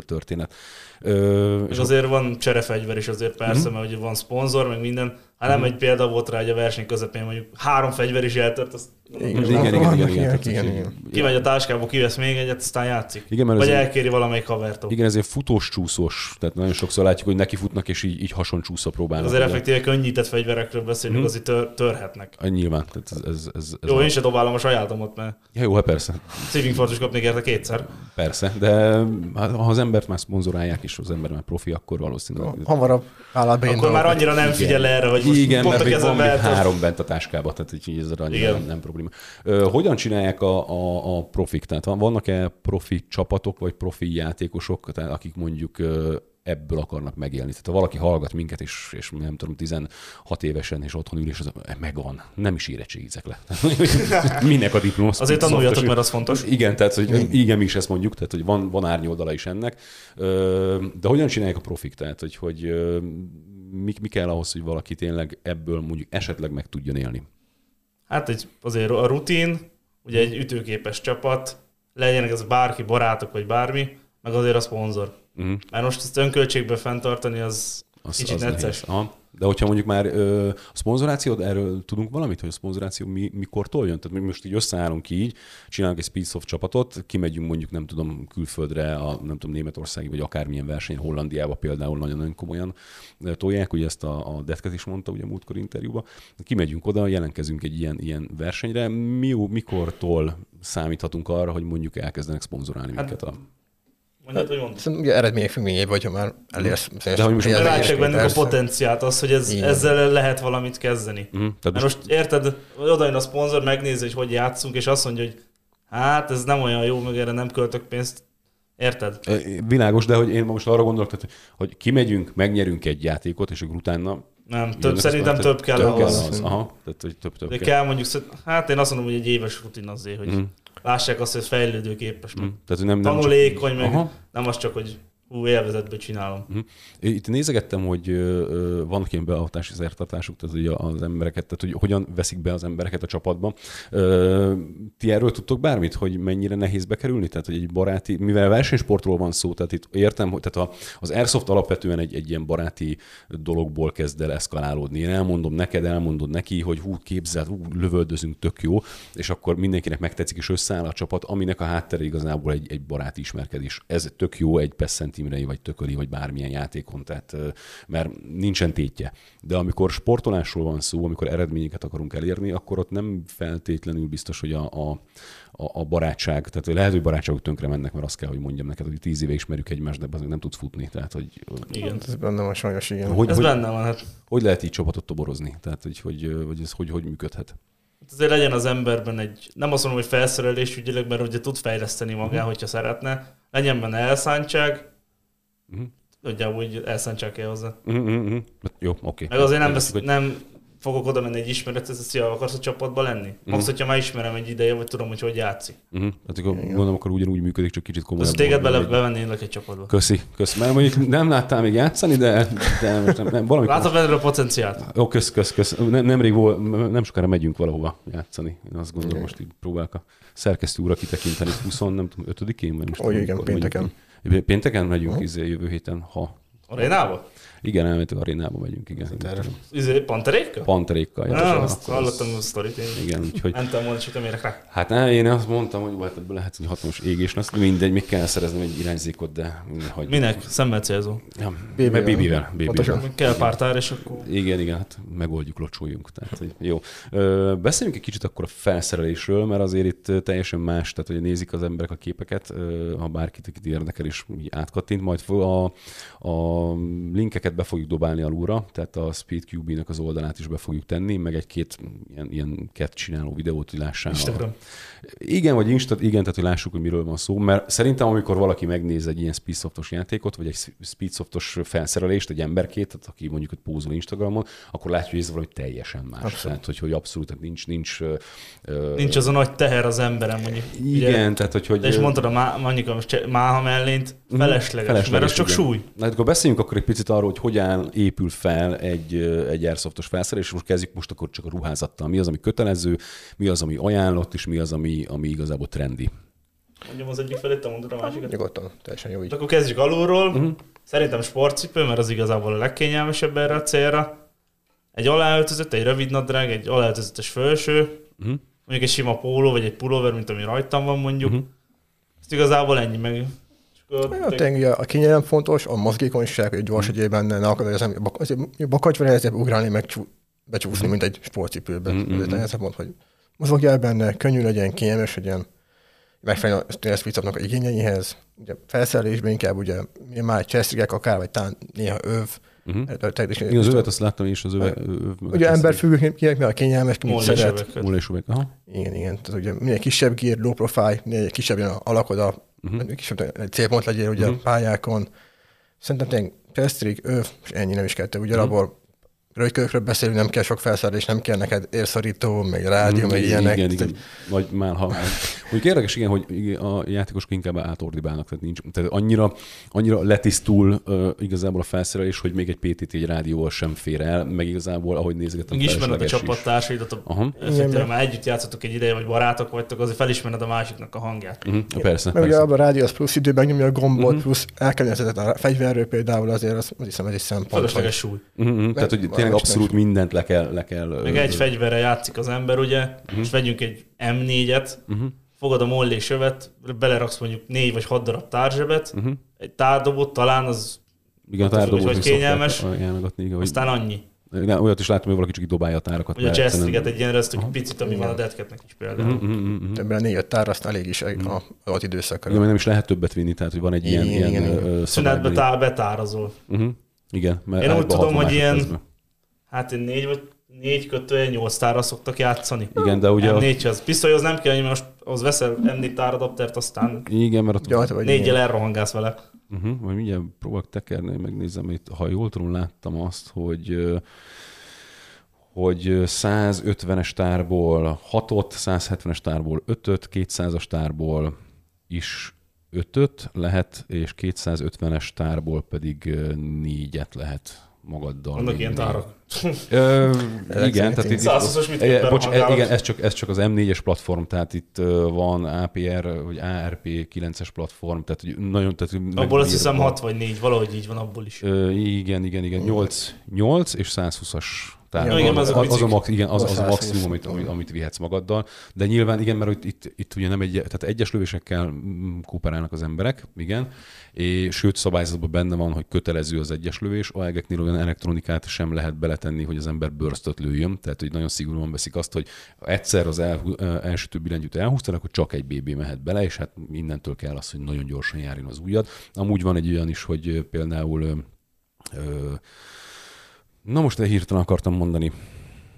történet. Ö, és azért van cserefegyver is azért persze, uh-huh. mert hogy van szponzor, meg minden, nem egy példa volt rá, hogy a verseny közepén mondjuk három fegyver is eltört, azt Igen, Igen, igen, igen, igen, igen, hogy- igen. kimegy a táskába, kivesz még egyet, aztán játszik. Igen, mert Vagy elkéri valamelyik havertól. Igen, ez ilyen futós csúszós, tehát nagyon sokszor látjuk, hogy neki futnak, és így, így hason csúszva próbálnak. Azért effektíve könnyített fegyverekről beszélünk, Mhm. azért tör, törhetnek. Ah, Nyilván, tehát ez, ez, ez, ez Jó, a- én se dobálom a sajátomat, mert ja, jó, hát persze, szívinfarktus kapnék érte kétszer. persze, de hát, ha az embert már szponzorálják, és az ember már profi, akkor valószínűleg... Hamarabb áll a. Akkor már annyira nem figyel erre, hogy Igen, pont mert a van még három bent a táskába, tehát így ez annyira nem, nem probléma. Ö, hogyan csinálják a, a, a profik? Tehát van- vannak-e profi csapatok, vagy profi játékosok, tehát akik mondjuk ebből akarnak megélni. Tehát ha valaki hallgat minket, és, és nem tudom, 16 évesen, és otthon ül, és az megvan, nem is érettségizek le. Minek a diploma? Azért tanuljatok, mert az fontos. Igen, tehát hogy igen, mi is ezt mondjuk, tehát hogy van, van árnyoldala is ennek. De hogyan csinálják a profik? Tehát, hogy, hogy mi, mi kell ahhoz, hogy valaki tényleg ebből mondjuk esetleg meg tudjon élni? Hát egy, azért a rutin, ugye egy ütőképes csapat, legyenek ez bárki, barátok vagy bármi, meg azért a szponzor. Uh-huh. Mert most ezt önköltségbe fenntartani, az, az kicsit necces. nehéz. Aha. De hogyha mondjuk már ö, a szponzorációd, erről tudunk valamit, hogy a szponzoráció mi, mikortól jön? Tehát mi most így összeállunk így, csinálunk egy Speedsoft csapatot, kimegyünk mondjuk nem tudom külföldre, a nem tudom Németországi vagy akármilyen verseny, Hollandiába például nagyon-nagyon komolyan tolják, ugye ezt a, a Detket is mondta ugye a múltkor interjúban. Kimegyünk oda, jelentkezünk egy ilyen, ilyen versenyre. Mi, mikortól számíthatunk arra, hogy mondjuk elkezdenek szponzorálni Hát, minket a... Mondjad, hogy mondod. Ugye eredmények függvényében, hogyha már elérsz. De hogy most látják bennük a persze. potenciált, az, hogy ez, Igen. ezzel lehet valamit kezdeni. Uh-huh. Tehát Mert most érted, oda jön a szponzor, megnézi, hogy hogy játszunk, és azt mondja, hogy hát ez nem olyan jó, meg erre nem költök pénzt. Érted? Világos, de hogy én most arra gondolok, tehát, hogy kimegyünk, megnyerünk egy játékot, és akkor utána... Nem, több, szerintem szponzorok. több kell több ahhoz. Kell ahhoz. Aha, tehát hogy több, több De kell. kell mondjuk, hát én azt mondom, hogy egy éves rutin azért, hogy Mhm. Lássák azt, hogy fejlődőképes, meg Mhm. Tehát, nem, nem tanulékony, meg Aha. nem az csak, hogy hú, élvezetből csinálom. Mhm. Itt nézegettem, hogy ö, vannak ilyen beavatási szertartások, tehát hogy az embereket, tehát hogy hogyan veszik be az embereket a csapatba. Ti erről tudtok bármit, hogy mennyire nehéz bekerülni? Tehát, hogy egy baráti, mivel versenysportról van szó, tehát itt értem, hogy tehát a, az Airsoft alapvetően egy, egy ilyen baráti dologból kezd el eszkalálódni. Én elmondom neked, elmondod neki, hogy hú, képzeld, hú, lövöldözünk, tök jó, és akkor mindenkinek megtetszik, és összeáll a csapat, aminek a háttere igazából egy, egy baráti ismerkedés. Ez tök jó egy Pesszen Teamre, vagy Tököli, vagy bármilyen játékon, tehát, mert nincsen tétje. De amikor sportolásról van szó, amikor eredményeket akarunk elérni, akkor ott nem feltétlenül biztos, hogy a, a, a, a barátság, tehát lehet, hogy barátságok tönkre mennek, mert azt kell, hogy mondjam neked, hogy tíz éve ismerjük egymást, de az nem tudsz futni. Tehát, hogy, Igen. Ez benne van sajnos, igen. hogy, Ez hogy, benne van, hát hogy lehet így csapatot toborozni? Tehát, hogy, hogy, hogy ez hogy, hogy működhet? azért legyen az emberben egy, nem azt mondom, hogy felszerelés ügyileg, mert ugye tud fejleszteni magát, hogyha szeretne. Legyen benne elszántság, Uh-huh. nagyjából úgy elszántság kell hozzá. Uh-huh, uh-huh. Jó, oké. Meg azért nem, vesz, hogy- nem fogok oda menni egy ismerethez, hogy szia, akarsz a csapatba lenni? Max, hogyha már ismerem egy ideje, vagy tudom, hogy hogy játszik. Uh-huh. Hát akkor gondolom, akkor ugyanúgy működik, csak kicsit komolyabb. téged bele, Egy- bevennélek egy csapatba. Köszi, köszi. Mert mondjuk nem láttál még játszani, de, de most nem, nem valamikor... Látom benne a potenciált. Ó, kösz, kösz, kösz. Nem, nemrég volt, nem sokára megyünk valahova játszani. Én azt gondolom, Igen. most így próbálok a szerkesztő úrra kitekinteni 20, nem tudom, 5-én, vagy most Ó, igen, mikor megyünk. Pénteken. Megyünk izé, jövő héten, ha. Arénába? Igen, elmentünk arénába megyünk, igen. Izé, panterékkal? Panterékkal. Ja, játszani. azt Akkor az- hallottam a sztorit én. Igen, úgyhogy Mentem volna, csak nem érek rá. Hát nem, én azt mondtam, hogy hát ebből lehet, hogy hatalmas égés lesz, de mindegy, még kell szereznem egy irányzékot, de hogy Minek? Szemmel célzó. Ja, BB-vel. BB-vel. Pontosan. Kell pár tár, és akkor... Igen, igen, hát megoldjuk, locsoljunk. Tehát, jó. Beszéljünk egy kicsit akkor a felszerelésről, mert azért itt teljesen más, tehát hogy nézik az emberek a képeket, ha bárkit akit érdekel, és így átkattint, majd a, a linkeket be fogjuk dobálni alulra, tehát a SpeedQB-nek az oldalát is be fogjuk tenni, meg egy-két ilyen, ilyen kett csináló videót, hogy lássál. a- Instagram. igen, vagy Insta, igen, tehát hogy lássuk, hogy miről van szó, mert szerintem amikor valaki megnéz egy ilyen Speedsoftos játékot, vagy egy Speedsoftos felszerelést, egy emberkét, tehát aki mondjuk hogy pózol Instagramon, akkor látja, hogy ez valami teljesen más. Abszolút. Tehát, hogy, hogy abszolút tehát nincs, nincs, ö, Nincs az a nagy teher az emberem, mondjuk. igen, tehát hogy, hogy és mondtad a má, mondjuk a máha mellényt, felesleges, mert az csak Mhm. igen. súly. Na, hát akkor beszéljünk akkor egy picit arról, hogy hogyan épül fel egy, egy airsoftos felszerelés, és most kezdjük most akkor csak a ruházattal. Mi az, ami kötelező, mi az, ami ajánlott, és mi az, ami, ami igazából trendi. Mondjam az egyik felét, te mondod a másikat. Nyugodtan, teljesen jó így. akkor kezdjük alulról. Mhm. Szerintem sportcipő, mert az igazából a legkényelmesebb erre a célra. egy aláöltözött, egy rövid nadrág, egy aláöltözetes felső, uh-huh. mondjuk egy sima póló, vagy egy pulóver, mint ami rajtam van mondjuk. Uh-huh. Ezt igazából ennyi meg. Ja, tényleg a kényelem fontos, a mozgékonyság, hogy gyors egyéb benne, ne akadályozom, bakacsban nehezebb ugrálni, meg csú, becsúszni, mint egy sportcipőben. Mm-hmm. Ez nehezebb mond, hogy mozogjál benne, könnyű legyen, kényelmes legyen, megfelelően a stresszpicapnak a igényeihez. Ugye felszerelésben inkább ugye már csesztrigek akár, vagy talán néha öv. Uh-huh. Igen, az övet azt láttam is, az öve, öv, Ugye ember kinek mi a kényelmes, mit szeret. Múlésüveg, aha. Igen, igen. Tehát ugye minél kisebb gír, low profile, minél kisebb jön a alakoda, uh-huh. kisebb célpont legyél ugye uh-huh. a pályákon. Szerintem tényleg testrig, öv, és ennyi nem is kell. Ugye uh-huh. abból rögykölökről beszélünk, nem kell sok felszerelés, nem kell neked érszorító, meg rádió, mm, meg ilyenek. Igen, igen. Vagy már ha... Úgy érdekes, igen, hogy a játékosok inkább átordibálnak, tehát, nincs, tehát annyira, annyira letisztul uh, igazából a felszerelés, hogy még egy PTT egy rádióval sem fér el, meg igazából, ahogy nézgetem, Ismered a csapattársaidat, a, már együtt játszotok egy ideje, vagy barátok vagytok, azért felismered a másiknak a hangját. Uh-huh. Persze, Mert ugye a rádió az plusz időben nyomja a gombot, uh-huh. plusz elkerülhetetett a fegyverről például azért, az, az hiszem ez egy szempont. Fölösleges súly. Uh-huh. Tehát, hogy tényleg abszolút mindent le kell, le kell... Meg egy fegyverre játszik az ember, ugye, uh-huh. és vegyünk egy M4-et, uh-huh. fogad a mollé sövet, beleraksz mondjuk négy vagy hat darab tárzsebet, uh-huh. egy tárdobot talán az igen, a tárdobot vagy kényelmes, igen, aztán annyi. Ne, olyat is látom, hogy valaki csak így dobálja a tárakat. Vagy a chestiget egy ilyen resztük, picit, ami van a detketnek is például. Ebben a négy tár, azt elég is uh-huh. a alatt időszakra. Igen, nem is lehet többet vinni, tehát hogy van egy ilyen, ilyen, ilyen Szünetbe tár, betárazol. Uh-huh. Igen, mert Én úgy tudom, hogy ilyen, hát én négy vagy négy kötője, nyolc tárra szoktak játszani. Igen, de ugye... M4 az. Pisztoly az nem kell, hogy most az veszel M4 táradaptert, aztán igen, mert ott négyel elrohangálsz vele. Uh-huh, vagy mindjárt próbálok tekerni, megnézem itt, ha jól tudom, láttam azt, hogy hogy 150-es tárból 6-ot, 170-es tárból 5-öt, 200-as tárból is 5-öt lehet, és 250-es tárból pedig 4-et lehet magaddal. Vannak ilyen tárak. Ö, igen, tehát itt, mit e, bocs, e, igen, ez csak, ez csak az M4-es platform, tehát itt van APR, vagy ARP 9-es platform, tehát nagyon... Tehát, abból azt hiszem 6 vagy 4, valahogy így van abból is. Ö, igen, igen, igen, 8, 8 és 120-as tehát ja, igen, az, az, az, a, max, igen, az, az a maximum, amit, amit, amit vihetsz magaddal. De nyilván igen, mert itt, itt ugye nem egy, tehát egyes lövésekkel mm, kooperálnak az emberek, igen, és sőt szabályzatban benne van, hogy kötelező az egyes lövés, a egeknél olyan elektronikát sem lehet beletenni, hogy az ember bőrztöt lőjön, tehát hogy nagyon szigorúan veszik azt, hogy egyszer az el, elsütő billentyűt elhúztál, akkor csak egy BB mehet bele, és hát mindentől kell az, hogy nagyon gyorsan járjon az ujjad. Amúgy van egy olyan is, hogy például ö, Na most hirtelen akartam mondani.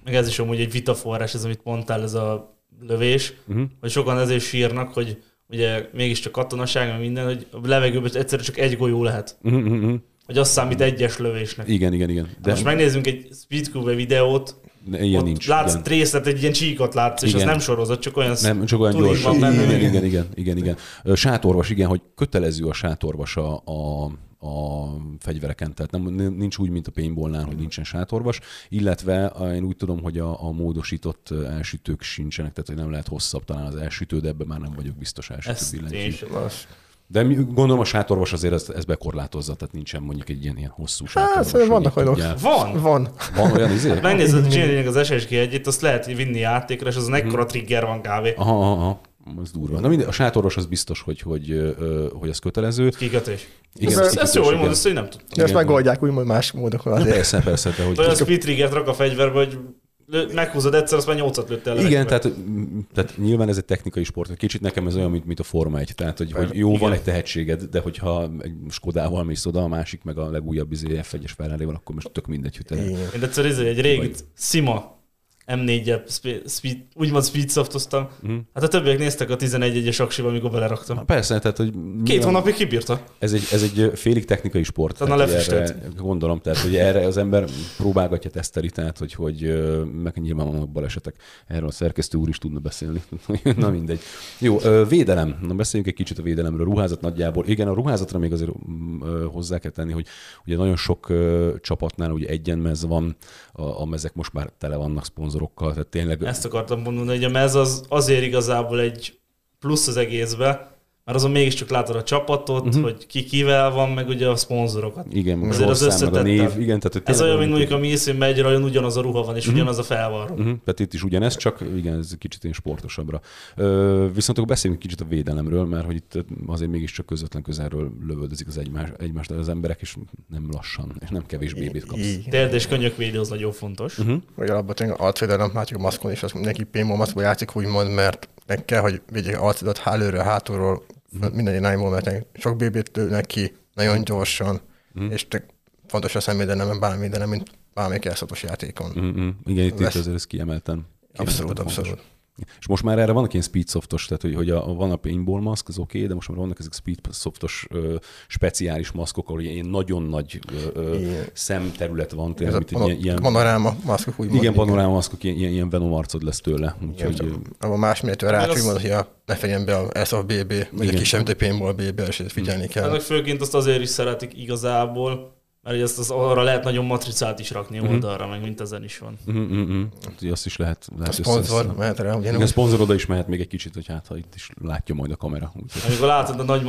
Meg ez is amúgy egy vitaforrás, ez amit mondtál, ez a lövés, uh-huh. hogy sokan ezért sírnak, hogy ugye mégiscsak katonaság, meg minden, hogy a levegőben egyszerűen csak egy golyó lehet. Uh-huh. Hogy azt számít egyes lövésnek. Igen, igen, igen. De... Most megnézzünk egy Speedcube videót, Ilyen nincs. Látsz igen. részlet, egy ilyen csíkot látsz, igen. és az nem sorozat, csak olyan Nem, csak olyan gyors. Van benne, igen, igen, igen, igen, igen. Sátorvas, igen, hogy kötelező a sátorvas a, a a fegyvereken, tehát nem, nincs úgy, mint a paintballnál, hogy nincsen sátorvas, illetve én úgy tudom, hogy a, a módosított elsütők sincsenek, tehát hogy nem lehet hosszabb talán az elsütő, de ebben már nem vagyok biztos elsütő billentyű. De gondolom a sátorvas azért ezt, ezt bekorlátozza, tehát nincsen mondjuk egy ilyen, ilyen hosszú hát, sátorvas. Hát, vannak olyanok. Van. Van. Van olyan izé? Megnézed, hogy az SSG egyet, azt lehet vinni játékra, és az hmm. ekkora trigger van kávé. Aha, aha az durva. Na minden, a sátoros az biztos, hogy, hogy, hogy az kötelező. Kikötés. Igen, ez, ez jó, hogy mondod, ezt én nem tudtam. De ezt megoldják úgymond más módokon. Persze, persze. De, hogy olyan speed triggert rak a fegyverbe, hogy meghúzod egyszer, azt már nyolcat lőttél. Igen, tehát, tehát, nyilván ez egy technikai sport. Kicsit nekem ez olyan, mint, mint a Forma 1. Tehát, hogy, hogy jó, Igen. van egy tehetséged, de hogyha egy Skodával mész oda, a másik meg a legújabb izé F1-es ferrari akkor most tök mindegy, hogy te... Én egyszer izé, egy régi Sima M4-jel speed, úgymond speedsoftoztam. Mm. Hát a többiek néztek a 11-es aksiba, amikor beleraktam. Na persze, tehát hogy... Két hónapig kibírta. Ez egy, ez egy félig technikai sport. Tehát erre, gondolom, tehát hogy erre az ember próbálgatja teszteli, tehát hogy, hogy meg nyilván vannak balesetek. Erről a szerkesztő úr is tudna beszélni. Na mindegy. Jó, védelem. Na beszéljünk egy kicsit a védelemről. Ruházat nagyjából. Igen, a ruházatra még azért hozzá kell tenni, hogy ugye nagyon sok csapatnál ugye egyenmez van, a, a mezek most már tele vannak szponzor szponzorokkal. Tehát tényleg... Ezt akartam mondani, hogy a mez az azért igazából egy plusz az egészbe, Mert azon mégiscsak látod a csapatot, uh-huh. hogy ki kivel van, meg ugye a szponzorokat. Igen, meg Azért az a név. Igen, tehát, hogy Ez olyan, mint mondjuk a Mészén megy, olyan ugyanaz a ruha van, és ugyanaz a felvarró. Uh-huh. Tehát itt is ugyanez, csak igen, ez kicsit ilyen sportosabbra. Ö, viszont akkor beszéljünk kicsit a védelemről, mert hogy itt azért mégiscsak közvetlen közelről lövöldözik az egymás, egymást az emberek, és nem lassan, és nem kevés bébét kapsz. Térd és könyökvédő az nagyon fontos. Uh-huh. Vagy alapvetően arcvédelem, látjuk a maszkon is, az mindenki paintball maszkban játszik, úgymond, mert meg kell, hogy védjék arcodat előről, hátulról, Mhm. minden irányból, mert sok bébét lőnek ki, nagyon gyorsan, és te, fontos a szemvédelem, bármi védelem, mint bármelyik elszabos játékon. Mm-mm. Igen, itt, itt azért ez kiemelten. Abszolút, abszolút. És most már erre vannak ilyen speedsoftos, tehát hogy, hogy a, van a paintball maszk, az oké, okay, de most már vannak ezek speedsoftos ö, speciális maszkok, ahol ilyen nagyon nagy ö, ö, Igen. szemterület van, Ez tényleg, a mint egy pano- ilyen, panoráma maszkok, úgymond. igen, panoráma maszkok, ilyen, ilyen, ilyen venom arcod lesz tőle. Úgyhogy, Abban más méretű rács, az- úgymond, hogy a, ne fegyen be a BB, vagy egy kisebb, egy paintball BB, és figyelni kell. Ennek főként azt azért is szeretik igazából, mert ugye ezt az, arra lehet nagyon matricát is rakni Mhm. oldalra, meg mint ezen is van. Úgyhogy azt is lehet, A lehet szponzor össze- mehet rá, Igen, a ugyanúgy. szponzor oda is mehet még egy kicsit, hogy hát ha itt is látja majd a kamera. Úgyhogy. Amikor látod a nagy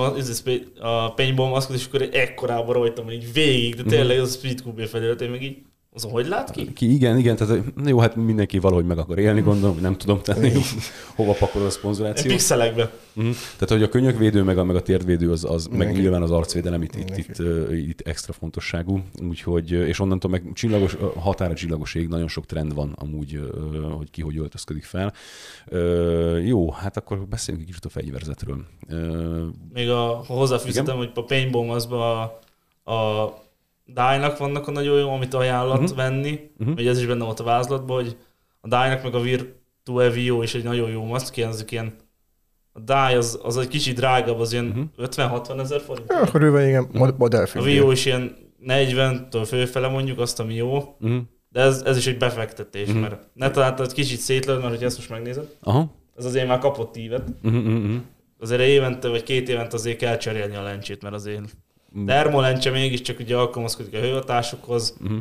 a a paintball maszkot, és akkor egy ekkorába rajtam, így végig, de tényleg az a Speed QB felület, én meg így, azon hogy lát ki? Ki, igen, igen, tehát jó, hát mindenki valahogy meg akar élni, gondolom, hogy nem tudom tenni, hova pakol a szponzoráció. pixelekbe. Mm. Tehát, hogy a könyökvédő, meg a, meg a térdvédő, az, az meg nyilván az arcvédelem itt, itt, itt, itt, extra fontosságú. Úgyhogy, és onnantól meg csillagos, határa csillagos ég, nagyon sok trend van amúgy, hogy ki hogy öltözködik fel. Jó, hát akkor beszéljünk egy kicsit a fegyverzetről. Még a, ha hozzáfűzhetem, hogy a paintball a, a Dye-nak vannak a nagyon jó, amit ajánlat Mhm. uh-huh. venni, Mhm. uh-huh. ez is benne volt a vázlatban, hogy a Dye-nak meg a Virtu Evio is egy nagyon jó maszk, ilyen, ezek ilyen a Dye az, az egy kicsit drágább, az ilyen Mhm. uh-huh. 50-60 ezer forint. Ja, körülbelül igen, mod- A modellfüggő. Vio is ilyen 40-től főfele mondjuk, azt ami jó, uh de ez, ez is egy befektetés, Mhm. uh-huh. mert ne talán egy kicsit szétlőd, mert hogyha ezt most megnézed, Aha. ez azért már kapott ívet. Uh-huh, uh-huh. Azért évente vagy két évente azért kell cserélni a lencsét, mert azért termolencse mégiscsak ugye alkalmazkodik a hőhatásokhoz, Uh-huh.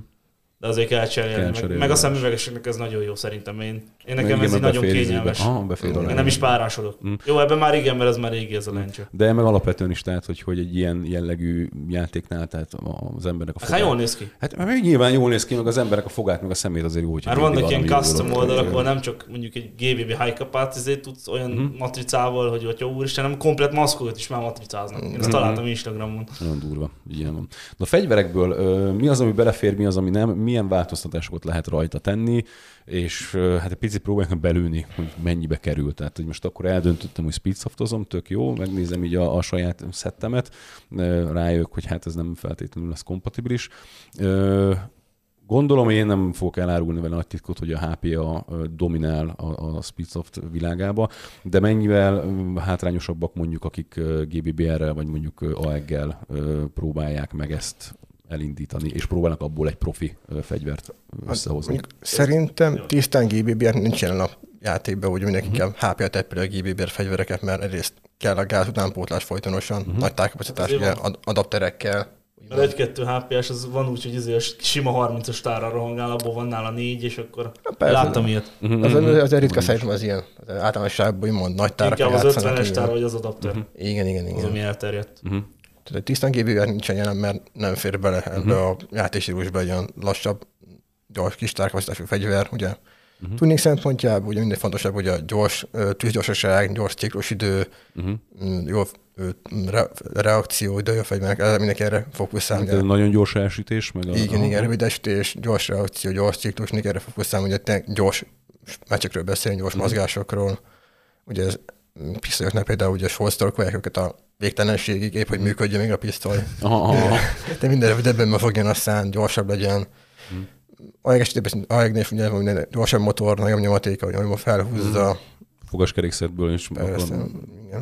De azért kell cserélni. Kell meg, cserélni. meg a szemüvegeseknek ez nagyon jó szerintem. Én, én nekem Igen, ez így nagyon ízébe. kényelmes. Aha, Én nem is párásodok. Mm. Jó, ebben már igen, mert ez már régi ez a lencse. De meg alapvetően is, tehát, hogy, hogy egy ilyen jellegű játéknál, tehát az embernek a Hát fogát. jól néz ki. Hát mert nyilván jól néz ki, meg az emberek a fogát, meg a szemét azért jó, hogy Már vannak ilyen custom oldalak, ahol nem csak mondjuk egy GBB high capát izé tudsz olyan Mhm. matricával, hogy jó úristen, hanem komplet maszkokat is már matricáznak. Én ezt Mhm. találtam Instagramon. Nagyon durva, ilyen van. De a fegyverekből mi az, ami belefér, mi az, ami nem, milyen változtatásokat lehet rajta tenni, és hát egy picit próbáljuk belülni, hogy mennyibe kerül. Tehát, hogy most akkor eldöntöttem, hogy speedsoftozom, tök jó, megnézem így a, a saját szettemet, rájövök, hogy hát ez nem feltétlenül lesz kompatibilis. Gondolom, én nem fogok elárulni vele nagy titkot, hogy a HPA dominál a, a Speedsoft világába, de mennyivel hátrányosabbak mondjuk, akik GBBR-rel vagy mondjuk AEG-gel próbálják meg ezt elindítani, és próbálnak abból egy profi fegyvert összehozni. Mondjuk Szerintem tisztán GBBR nincs jelen a játékban, hogy mindenki Mhm. kell HP-a teppeli a GBBR fegyvereket, mert egyrészt kell a gáz utánpótlás folytonosan, Mhm. nagy ad- adapterekkel. Mert egy-kettő HPS az van úgy, hogy izé a sima 30-as tára rohangál, abból van nála négy, és akkor persze. láttam ilyet. Mhm, Az, mhm. az, az ritka szerintem az ilyen, az általánosságban úgymond nagy tárakkal Inkább az játszanak. 50-es igen. tár vagy az adapter. Igen, igen, Az, igen. ami elterjedt. Mhm. Tehát tisztán GBBR nincsen jelen, mert nem fér bele ebbe a játékstílusba egy olyan lassabb, gyors kis tárkapacitású fegyver, ugye. Uh-huh. Tudnék szempontjából ugye minden fontosabb, hogy a gyors tűzgyorsaság, gyors ciklusidő, Mhm. mm, jó ö, re, reakcióidő a fegyvernek, ez mindenki erre fókuszál. Hát ez nagyon gyors elsütés, meg a... Igen, igen, rövidesítés, gyors reakció, gyors ciklus, mindig erre fókuszál, ugye te gyors meccsekről beszélünk, gyors mozgásokról. Ugye ez mm, pisztolyoknak például ugye sorsztorkolják őket a végtelenségig, épp hogy működjön még a pisztoly. Aha, aha. De minden rövidebben megfogjon a szán, gyorsabb legyen. A esetében AEG-nél ugye van minden gyorsabb motor, nagyobb nyomatéka, hogy jobban felhúzza. Fogaskerékszerből is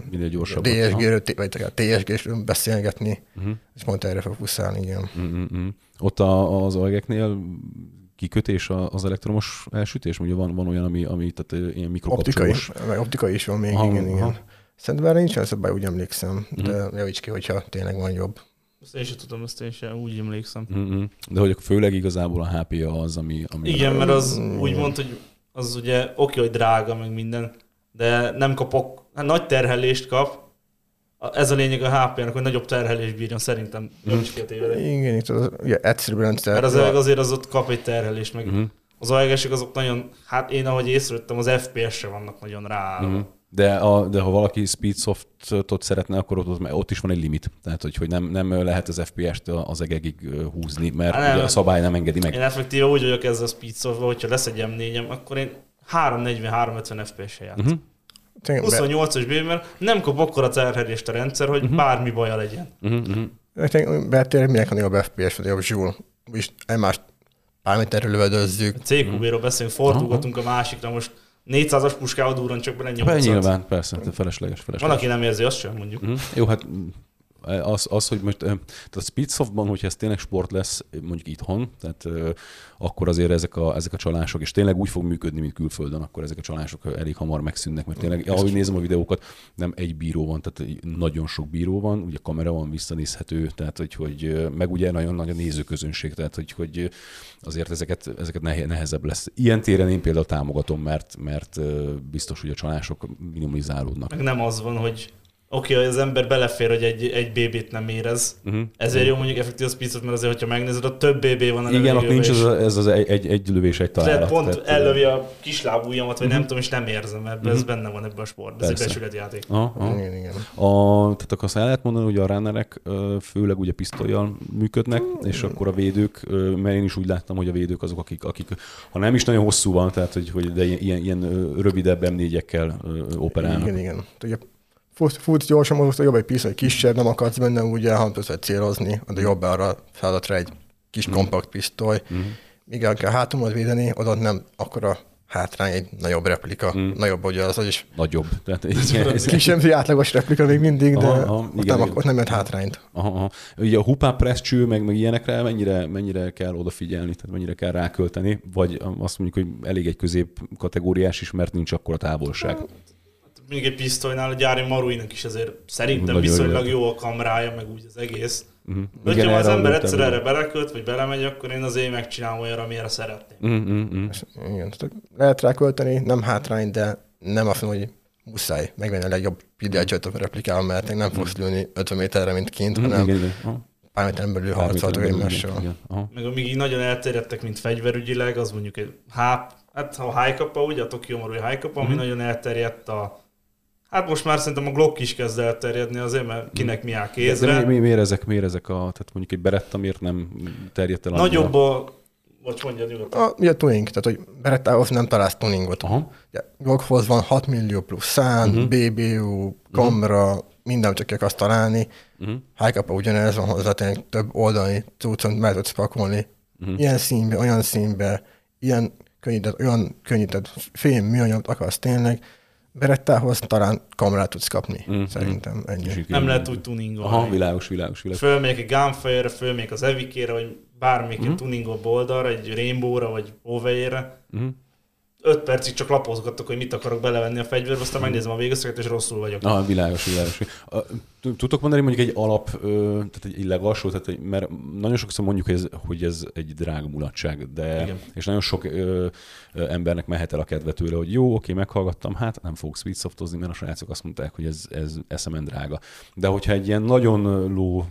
minél gyorsabb. DSG-ről, vagy a TSG-ről beszélgetni, Uh-huh. és pont erre fókuszálni, igen. Mm-mm. Ott a, az aegeknél kikötés a- az elektromos elsütés? Ugye van, van olyan, ami, ami tehát ilyen mikrokapcsolós. is, meg optika is van még, Aha, igen, igen. Szerintem erre nincs olyan szabály, úgy emlékszem, de javíts ki, hogyha tényleg van jobb. Ezt én sem tudom, ezt én sem úgy emlékszem. Mm-mm. De hogy főleg igazából a HPA az, ami... ami Igen, mert az Mm. úgy mondta, hogy az ugye oké, hogy drága, meg minden, de nem kapok, hát nagy terhelést kap, ez a lényeg a HP-nek, hogy nagyobb terhelés bírjon szerintem. Mm. Igen, itt az ugye, egyszerű rendszer. Mert az EG azért az ott kap egy terhelést, meg uh-huh. az AEG-esek azok nagyon, hát én ahogy észrevettem, az FPS-re vannak nagyon rá. Uh-huh. De, a, de ha valaki Speedsoftot szeretne, akkor ott, ott is van egy limit. Tehát, hogy, hogy nem, nem lehet az FPS-t az egekig húzni, mert Hát nem. ugye a szabály nem engedi meg. Én effektíve úgy vagyok ezzel a speedsoftval, hogyha lesz egy M4-em, akkor én 340-350 FPS-e játszom. Mhm. Uh-huh. Tényleg, be- 28-as b mert nem kap akkora terhelést a rendszer, hogy uh-huh. bármi baja legyen. Tényleg, Betérek mindenki a nagyobb FPS, vagy jobb zsúl. És egymást bármit lövöldözzük. CQB-ről beszélünk, fordulgatunk a másikra, most 400-as puskával durran csak bele Be, 800. nyilván, persze, de felesleges, Van, felesleges. aki nem érzi azt sem, mondjuk. Mhm. Jó, hát mm, az, az, hogy most ö, tehát a Speedsoftban, hogyha ez tényleg sport lesz, mondjuk itthon, tehát akkor azért ezek a, ezek a csalások, és tényleg úgy fog működni, mint külföldön, akkor ezek a csalások elég hamar megszűnnek, mert tényleg, ahogy nézem a videókat, nem egy bíró van, tehát nagyon sok bíró van, ugye kamera van visszanézhető, tehát hogy, hogy meg ugye nagyon nagy a nézőközönség, tehát hogy, hogy azért ezeket, ezeket nehe- nehezebb lesz. Ilyen téren én például támogatom, mert, mert biztos, hogy a csalások minimalizálódnak. Meg nem az van, hogy oké, okay, az ember belefér, hogy egy, egy BB-t nem érez. Mhm. Uh-huh. Ezért jó mondjuk effektív a speedot, mert azért, hogyha megnézed, ott több BB van a Igen, ott nincs ez, a- ez az egy, egy, egy lövés, egy találat. Lehet pont tehát, ellövi a kislábújamat, vagy nem tudom, és nem érzem, mert ez benne van ebben a sportban. Ez egy becsületjáték. Igen, igen. A, tehát akkor azt el lehet mondani, hogy a runnerek főleg ugye pisztolyjal működnek, és akkor a védők, mert én is úgy láttam, hogy a védők azok, akik, akik ha nem is nagyon hosszú van, tehát hogy, hogy de ilyen, ilyen rövidebb M4-ekkel ö, operálnak. Igen, igen. Ugye, fut, fut gyorsan mozogsz, jobb egy pisztoly kisebb, nem akarsz benne ugye, hanem tudsz egy célozni, de jobb arra feladatra egy kis kompakt pisztoly. Mm. El kell hátumodat védeni, oda nem akkora hátrány, egy nagyobb replika, mm. nagyobb ugye az, az is Nagyobb. Tehát, igen, ez, kisebb, átlagos replika még mindig, de Aha, aha, ott, igen, nem, igen. ott nem jött hátrányt. aha, aha. Ugye a hupá presscső, meg, meg ilyenekre mennyire, mennyire kell odafigyelni, tehát mennyire kell rákölteni, vagy azt mondjuk, hogy elég egy közép kategóriás is, mert nincs akkor a távolság. Mondjuk egy pisztolynál a gyári maruinak is azért szerintem Nagyon viszonylag jó. jó a kamrája, meg úgy az egész. Uh-huh. De hogyha az ember egyszer erre belekölt, vagy belemegy, akkor én azért megcsinálom olyanra, amire szeretném. Uh, uh, uh. Igen, tehát lehet rá költeni, nem hátrány, de nem azt mondom, hogy muszáj megvenni a legjobb PDL-csőt a replikával, mert nem fogsz lőni 50 méterre, mint kint, hanem igen, pár méteren belül harcoltok egymással. Meg amíg így nagyon elterjedtek, mint fegyverügyileg, az mondjuk egy háp, hát a Haikapa, ugye a Tokyo Marui Haikapa, ami nagyon elterjedt a Hát most már szerintem a Glock is kezd elterjedni azért, mert kinek mi áll De, kézre. de mi, mi, miért, ezek, miért ezek a, tehát mondjuk egy beretta miért nem terjedt el? Nagyobb a... Vagy mondja nyugodtan. A, ugye a tuning, tehát hogy Berettához nem találsz tuningot. Aha. Ugye, Glockhoz van 6 millió plusz szán, uh-huh. BBU, kamera, uh-huh. minden csak akarsz találni. Uh-huh. Hájkapa ugyanez van hozzá, tényleg több oldalni cuccot meg tudsz pakolni. Uh-huh. Ilyen színbe, olyan színbe, ilyen könnyített, olyan könnyített fém, műanyagot akarsz tényleg. Berettához talán kamerát tudsz kapni, uh-huh. szerintem ennyi. Nem lehet úgy tuningolni. Aha, világos, világos, világos. Fölmegyek egy Gunfire-re, fölmegyek az Evikére, vagy bármelyik uh-huh. tuningoló oldalra, egy Rainbow-ra, vagy Oveye-re. Mhm. Öt percig csak lapozgatok, hogy mit akarok belevenni a fegyverbe, aztán megnézem a végösszeget, és rosszul vagyok. Aha, világos, világos. A- Tudtok mondani mondjuk egy alap, tehát egy, egy legalsó, tehát egy, mert nagyon sokszor mondjuk, hogy ez, hogy ez egy drága mulatság, de Igen. és nagyon sok ö, ö, embernek mehet el a kedve tőle, hogy jó, oké, meghallgattam, hát nem fogok speedsoftozni, mert a srácok azt mondták, hogy ez, ez eszemen drága. De hogyha egy ilyen nagyon low,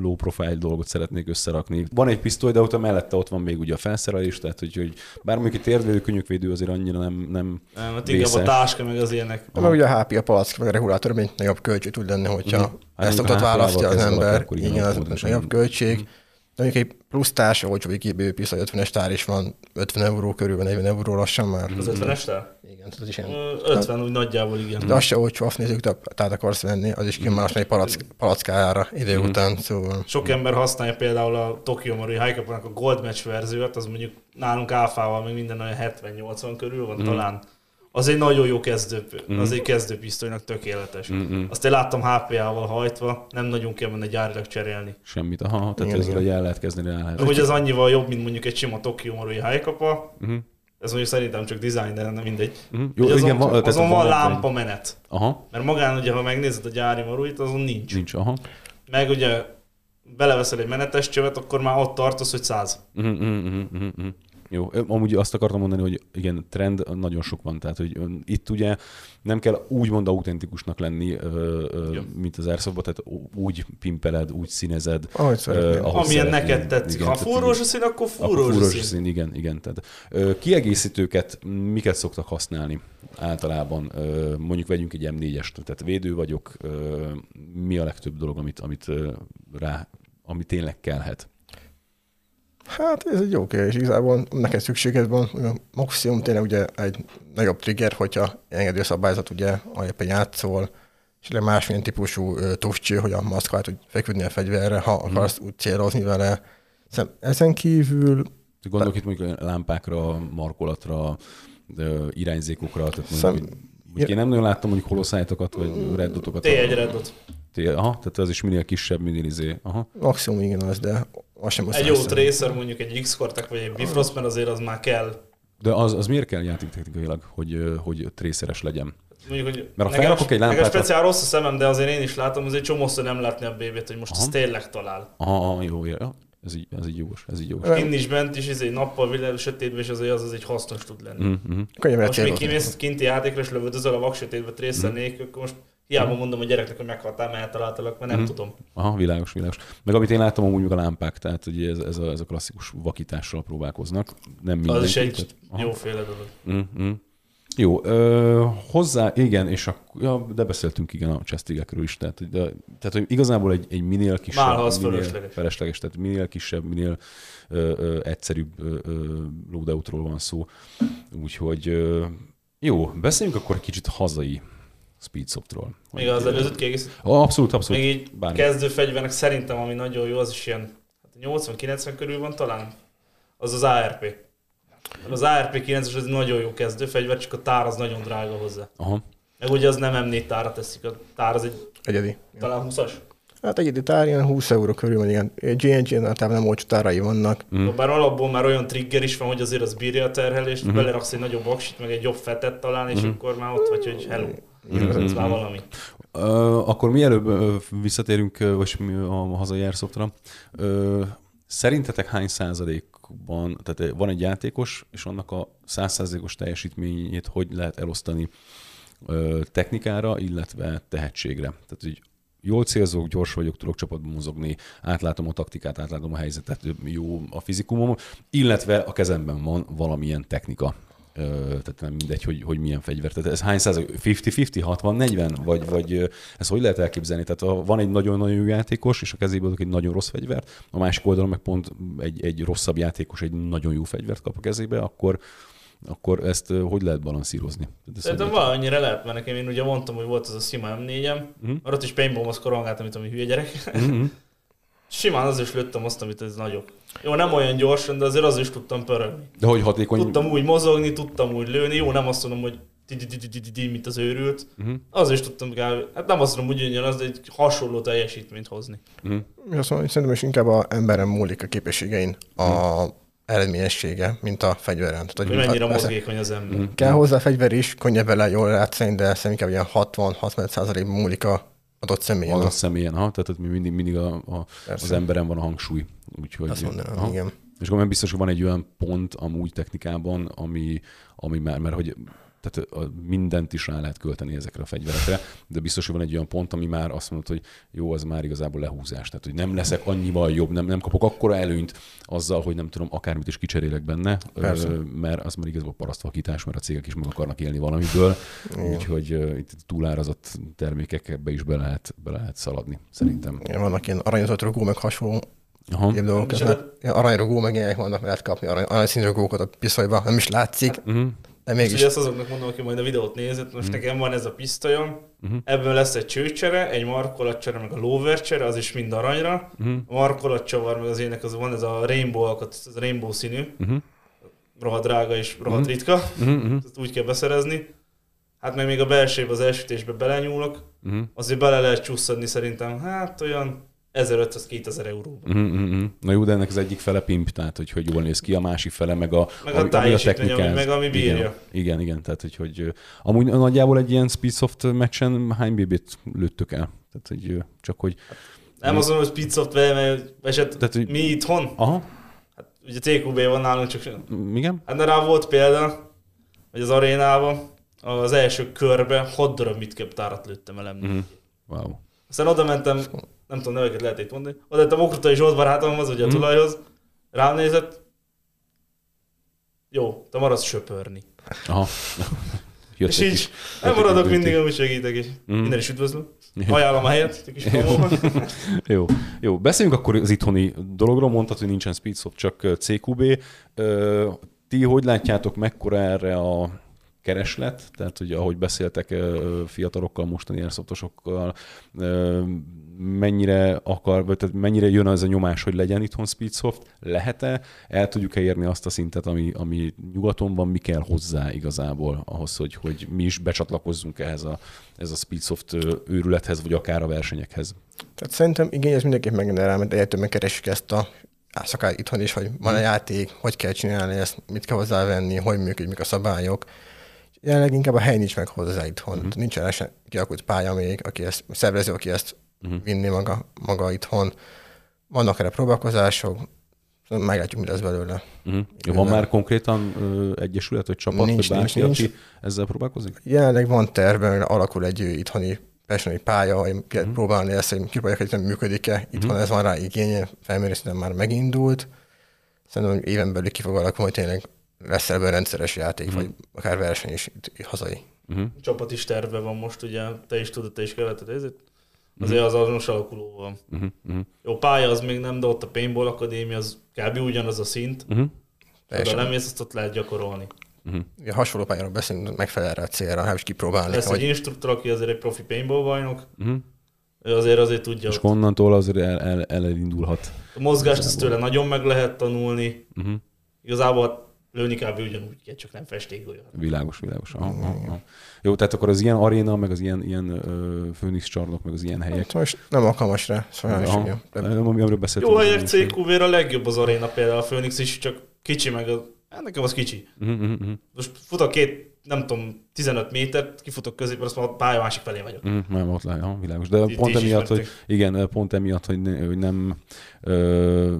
low profile dolgot szeretnék összerakni, van egy pisztoly, de ott a mellette ott van még ugye a felszerelés, tehát hogy, hogy bár mondjuk egy térdvédő, könyökvédő azért annyira nem, nem Nem, hát inkább a táska, meg az ilyenek. Meg ugye a HP, a palack, meg a regulátor, mint nagyobb költség tud lenni, hogyha Hát uh-huh. ezt a HP-val választja az ember. akkor igen, Igen, az nagyobb költség. De mondjuk egy plusz társ, olcsó egy GBU pisztoly 50-es tár is van, 50 euró körül, van, 40 euró lassan már. Az 50-es Igen, tehát az is ilyen. Ö, 50 úgy nagyjából, igen. De az se olcsó, azt nézzük, te tehát akarsz venni, az is ki más egy palack, palackájára idő után, szóval. Sok ember használja például a Tokyo Marui Haikapának a Gold Match verziót, az mondjuk nálunk áfával meg minden olyan 70-80 körül van talán. Az egy nagyon jó kezdő, az egy kezdőpisztolynak tökéletes. Azt én láttam HPA-val hajtva, nem nagyon kell menni gyárilag cserélni. semmit. Aha, tehát Igen, ezzel igen. el lehet kezdeni, el lehet. Hogy az annyival jobb, mint mondjuk egy sima Tokyo Marui Haikapa, ez mondjuk szerintem csak design, de nem mindegy. Mhm. Jó, azon, igen, van, azon van egy- lámpa menet. Aha, Mert magán ugye, ha megnézed a gyári maruit, azon nincs. nincs, aha. Meg ugye beleveszel egy menetes csövet, akkor már ott tartasz, hogy 100. Mhm, mhm, mhm, mhm, mhm. Jó, amúgy azt akartam mondani, hogy igen, trend nagyon sok van, tehát hogy itt ugye nem kell úgymond autentikusnak lenni, mint az airsoftban, tehát úgy pimpeled, úgy színezed. Ahogy uh, Amilyen neked tetszik. Igen, ha fúrós a szín, akkor fúrós, fúrós szín. szín. Igen, igen. Tehát, kiegészítőket miket szoktak használni általában? Mondjuk vegyünk egy M4-est, tehát védő vagyok, mi a legtöbb dolog, amit, amit rá, ami tényleg kellhet? Hát ez egy jó kérdés. Igazából neked szükséged van. Maximum tényleg ugye egy nagyobb trigger, hogyha engedő szabályzat ugye a éppen játszol, és másmilyen típusú tufcső, hogy a maszkát tud feküdni a fegyverre, ha mm. akarsz úgy célozni vele. Szerintem ezen kívül... Gondolok itt mondjuk lámpákra, markolatra, irányzékokra, tehát Szem... mondjuk, én nem nagyon láttam mondjuk holoszájtokat, vagy reddotokat. T1 reddot. Aha, tehát az is minél kisebb, minél izé. Aha. Maximum igen az, de az sem Egy jó tracer, mondjuk egy x vagy egy Bifrost, mert azért az már kell. De az, az miért kell játéktechnikailag, hogy, hogy trészeres legyen? Mondjuk, hogy Mert ha felrakok egy lámpát... Nekem speciál rossz a szemem, de azért én is látom, azért csomószor nem látni a BB-t, hogy most aha. ez tényleg talál. Aha, jó, jó. Ez így, ez így jogos, ez így jogos. Kint is bent is, ez egy nappal világ, sötétben, és azért az, az egy hasznos tud lenni. Mm-hmm. Most még kimész kinti játékra, és lövöldözöl a vaksötétbe trészel mm-hmm. nélkül, akkor most Hiába mondom a gyereknek, hogy meghaltál, mert eltaláltalak, mert nem mm. tudom. Aha, világos, világos. Meg amit én láttam, amúgy a lámpák, tehát ugye ez, ez, a, ez a klasszikus vakítással próbálkoznak. Nem mindenki. Az is egy tehát, jóféle dolog. Mm-hmm. Jó, ö, hozzá, igen, és a, ja, de beszéltünk igen a chestigekről is, tehát, de, tehát hogy igazából egy, egy minél kisebb, Már, minél felesleges. felesleges, tehát minél kisebb, minél ö, ö, egyszerűbb ö, ö, loadoutról van szó. Úgyhogy ö, jó, beszéljünk akkor egy kicsit hazai Speedsoftról. Még az előzőt kiegészít? Abszolút, abszolút. Még így Bármi. kezdő fegyvernek szerintem, ami nagyon jó, az is ilyen 80-90 hát körül van talán, az az ARP. Az ARP 9-es az nagyon jó kezdő fegyver, csak a tár az nagyon drága hozzá. Aha. Meg ugye az nem M4 tára teszik, a tár az egy... Egyedi. Talán 20-as? Hát egyedi tár ilyen 20 euró körül van, igen. GNG-n általában nem olcsó tárai vannak. Mm. Bár alapból már olyan trigger is van, hogy azért az bírja a terhelést, mm-hmm. beleraksz egy nagyobb aksit, meg egy jobb fetet talán, és mm-hmm. akkor már ott vagy, hogy hello. Mm-hmm. Már valami. Akkor mielőbb visszatérünk, vagy a, hazai Airsoftra, szerintetek hány százalékban, tehát van egy játékos, és annak a száz százalékos teljesítményét hogy lehet elosztani technikára, illetve tehetségre? Tehát, hogy jól célzok, gyors vagyok, tudok csapatban mozogni, átlátom a taktikát, átlátom a helyzetet, jó a fizikumom, illetve a kezemben van valamilyen technika, tehát nem mindegy, hogy, hogy milyen fegyver. Tehát ez hány százalék? 50-50, 60-40? Vagy, vagy ez hogy lehet elképzelni? Tehát ha van egy nagyon-nagyon jó játékos, és a kezében adok egy nagyon rossz fegyvert, a másik oldalon meg pont egy, egy rosszabb játékos egy nagyon jó fegyvert kap a kezébe, akkor, akkor ezt hogy lehet balanszírozni? Szerintem valannyira lehet, mert nekem én ugye mondtam, hogy volt az a sima M4-em, uh-huh. Mhm. ott is paintball korongáltam, mint ami hülye gyerek. Uh-huh. Simán az is lőttem azt, amit ez nagyobb. Jó, nem olyan gyorsan, de azért az is tudtam pörögni. De hogy hatékony? Tudtam úgy mozogni, tudtam úgy lőni. Jó, nem azt mondom, hogy mint az őrült. Uh-huh. Az is tudtam hát nem azt mondom, hogy az, de egy hasonló teljesítményt hozni. Uh-huh. Azt mondom, szerintem is inkább a emberem múlik a képességein a uh-huh. eredményessége, mint a fegyveren. Tehát, hogy mennyire mozgékony az ember. Uh-huh. Kell hozzá fegyver is, könnyebb vele jól látszani, de szerintem inkább ilyen 60-65 múlik a adott személyen. Adott személyen, ha, tehát mindig, mindig a, a, az emberen van a hangsúly. Úgyhogy, Azt mondanám, igen. És akkor biztos, hogy van egy olyan pont amúgy technikában, ami, ami már, mert hogy tehát mindent is rá lehet költeni ezekre a fegyverekre, de biztos, hogy van egy olyan pont, ami már azt mondod, hogy jó, az már igazából lehúzás. Tehát, hogy nem leszek annyival jobb, nem, nem kapok akkora előnyt azzal, hogy nem tudom, akármit is kicserélek benne, Persze. mert az már igazából parasztvakítás, mert a cégek is meg akarnak élni valamiből, úgyhogy itt túlárazott termékekbe is be lehet, be lehet szaladni, szerintem. Igen, vannak ilyen aranyozott rugó, meg hasonló Aha. Ilyen dolgok. Aranyrugó, meg ilyenek vannak, lehet kapni arany, aranyszínrugókat a pisztolyba, nem is látszik. Uh-huh. De mégis. Úgyhogy ezt azoknak mondom, aki majd a videót nézett, most mm. nekem van ez a pisztolyom, uh-huh. ebből lesz egy csőcsere, egy markolatcsere, meg a lóvercsere, az is mind aranyra. Uh-huh. A markolatcsavar, meg az ének, az van ez a rainbow alkat, ez a rainbow színű. Uh-huh. Rohadt drága és rohadt uh-huh. ritka. Uh-huh. Ezt úgy kell beszerezni. Hát meg még a belsőbe, az elsütésbe belenyúlok, uh-huh. azért bele lehet csusszadni szerintem, hát olyan 1500-2000 euróba. Mm-hmm. Na jó, de ennek az egyik fele pimp, tehát hogy, hogy jól néz ki, a másik fele meg a, meg a, ami a technikáz. Ami, meg ami bírja. Igen, igen, igen, tehát hogy, hogy amúgy nagyjából egy ilyen Speedsoft meccsen hány BB-t lőttök el? Tehát, hogy csak hogy... Nem azon, hogy Speedsoft, mert eset, tehát, hogy... mi itthon? Aha. Hát ugye TQB van nálunk, csak Igen? hát rá volt példa, hogy az arénában az első körbe 6 darab midcap tárat lőttem el Mhm. Wow. Aztán oda mentem, nem tudom, neveket lehet itt mondani, oda mentem Okrutai Zsolt barátomhoz, ugye a Mhm. tulajhoz, rám nézett, jó, te maradsz söpörni. Aha. Jött és így kis- nem maradok mindig, amit segítek, és Mhm. minden is üdvözlöm. Ajánlom a helyet, egy kis promóban. Jó, jó. Beszéljünk akkor az itthoni dologról. Mondtad, hogy nincsen Speedsoft, csak CQB. Ti hogy látjátok, mekkora erre a kereslet? Tehát, hogy ahogy beszéltek fiatalokkal, mostani airsoftosokkal, mennyire akar, vagy tehát mennyire jön az a nyomás, hogy legyen itthon Speedsoft? Lehet-e? El tudjuk-e érni azt a szintet, ami, ami nyugaton van? Mi kell hozzá igazából ahhoz, hogy, hogy mi is becsatlakozzunk ehhez a, ez a Speedsoft őrülethez, vagy akár a versenyekhez? Tehát szerintem igény ez mindenképp megjön rá, mert egyre többen keresik ezt a szakát itthon is, hogy van a játék, hogy kell csinálni ezt, mit kell hozzávenni, hogy működik, mik a szabályok. Jelenleg inkább a hely nincs meg hozzá itthon. Uh-huh. Nincsen kialakult pálya még, aki ezt, szervező, aki ezt uh-huh. vinni maga, maga itthon. Vannak erre próbálkozások, meglátjuk, mi lesz belőle. Uh-huh. Van már konkrétan ö, egyesület, vagy csapat, Nincs, vagy bárki, nincs, aki nincs. ezzel próbálkozik? Jelenleg van tervben, alakul egy itthoni personi pálya, hogy lehet próbálni ezt, hogy kipróbálják, hogy nem működik-e. Itthon ez van rá igénye, felmérés már megindult. Szerintem hogy éven belül ki fog alakulni, hogy tényleg lesz ebből rendszeres játék, vagy akár verseny is itt, itt hazai. Uh-huh. Csapat is terve van most, ugye, te is tudod, te is követed ezért. Azért az azonos alakuló van. Uh-huh. Uh-huh. Jó, pálya az még nem, de ott a Paintball Akadémia az kb. ugyanaz a szint. Uh-huh. Oda Teljesen. lemész, azt ott lehet gyakorolni. Uh-huh. Ugye hasonló pályáról beszélünk, megfelel erre a célra, nem is kipróbálni. Lesz egy hogy instruktor, aki azért egy profi paintball bajnok, Uh-huh. ő azért azért tudja. És ott. onnantól azért el, el, el, elindulhat. A mozgást ezt tőle nagyon meg lehet tanulni. Uh-huh. Igazából lőni kb. ugyanúgy kell, csak nem festékgolya. Világos, világos. Aha, aha. Jó, tehát akkor az ilyen aréna, meg az ilyen, ilyen ö, Phoenix csarnok, meg az ilyen helyek. Szóval most nem alkalmas rá, szóval ugye. Nem, ami- amiről beszéltünk. Jó helyek CQV-ra a legjobb az aréna például a Phoenix is, csak kicsi meg az... Hát nekem az kicsi. Uh-huh, uh-huh. Most futok két, nem tudom, 15 métert, kifutok középre, azt mondom, a pálya másik felé vagyok. Mm, nem, ott le, ja, világos. De Ti- pont emiatt, hogy igen, pont emiatt, hogy, ne, hogy nem ö,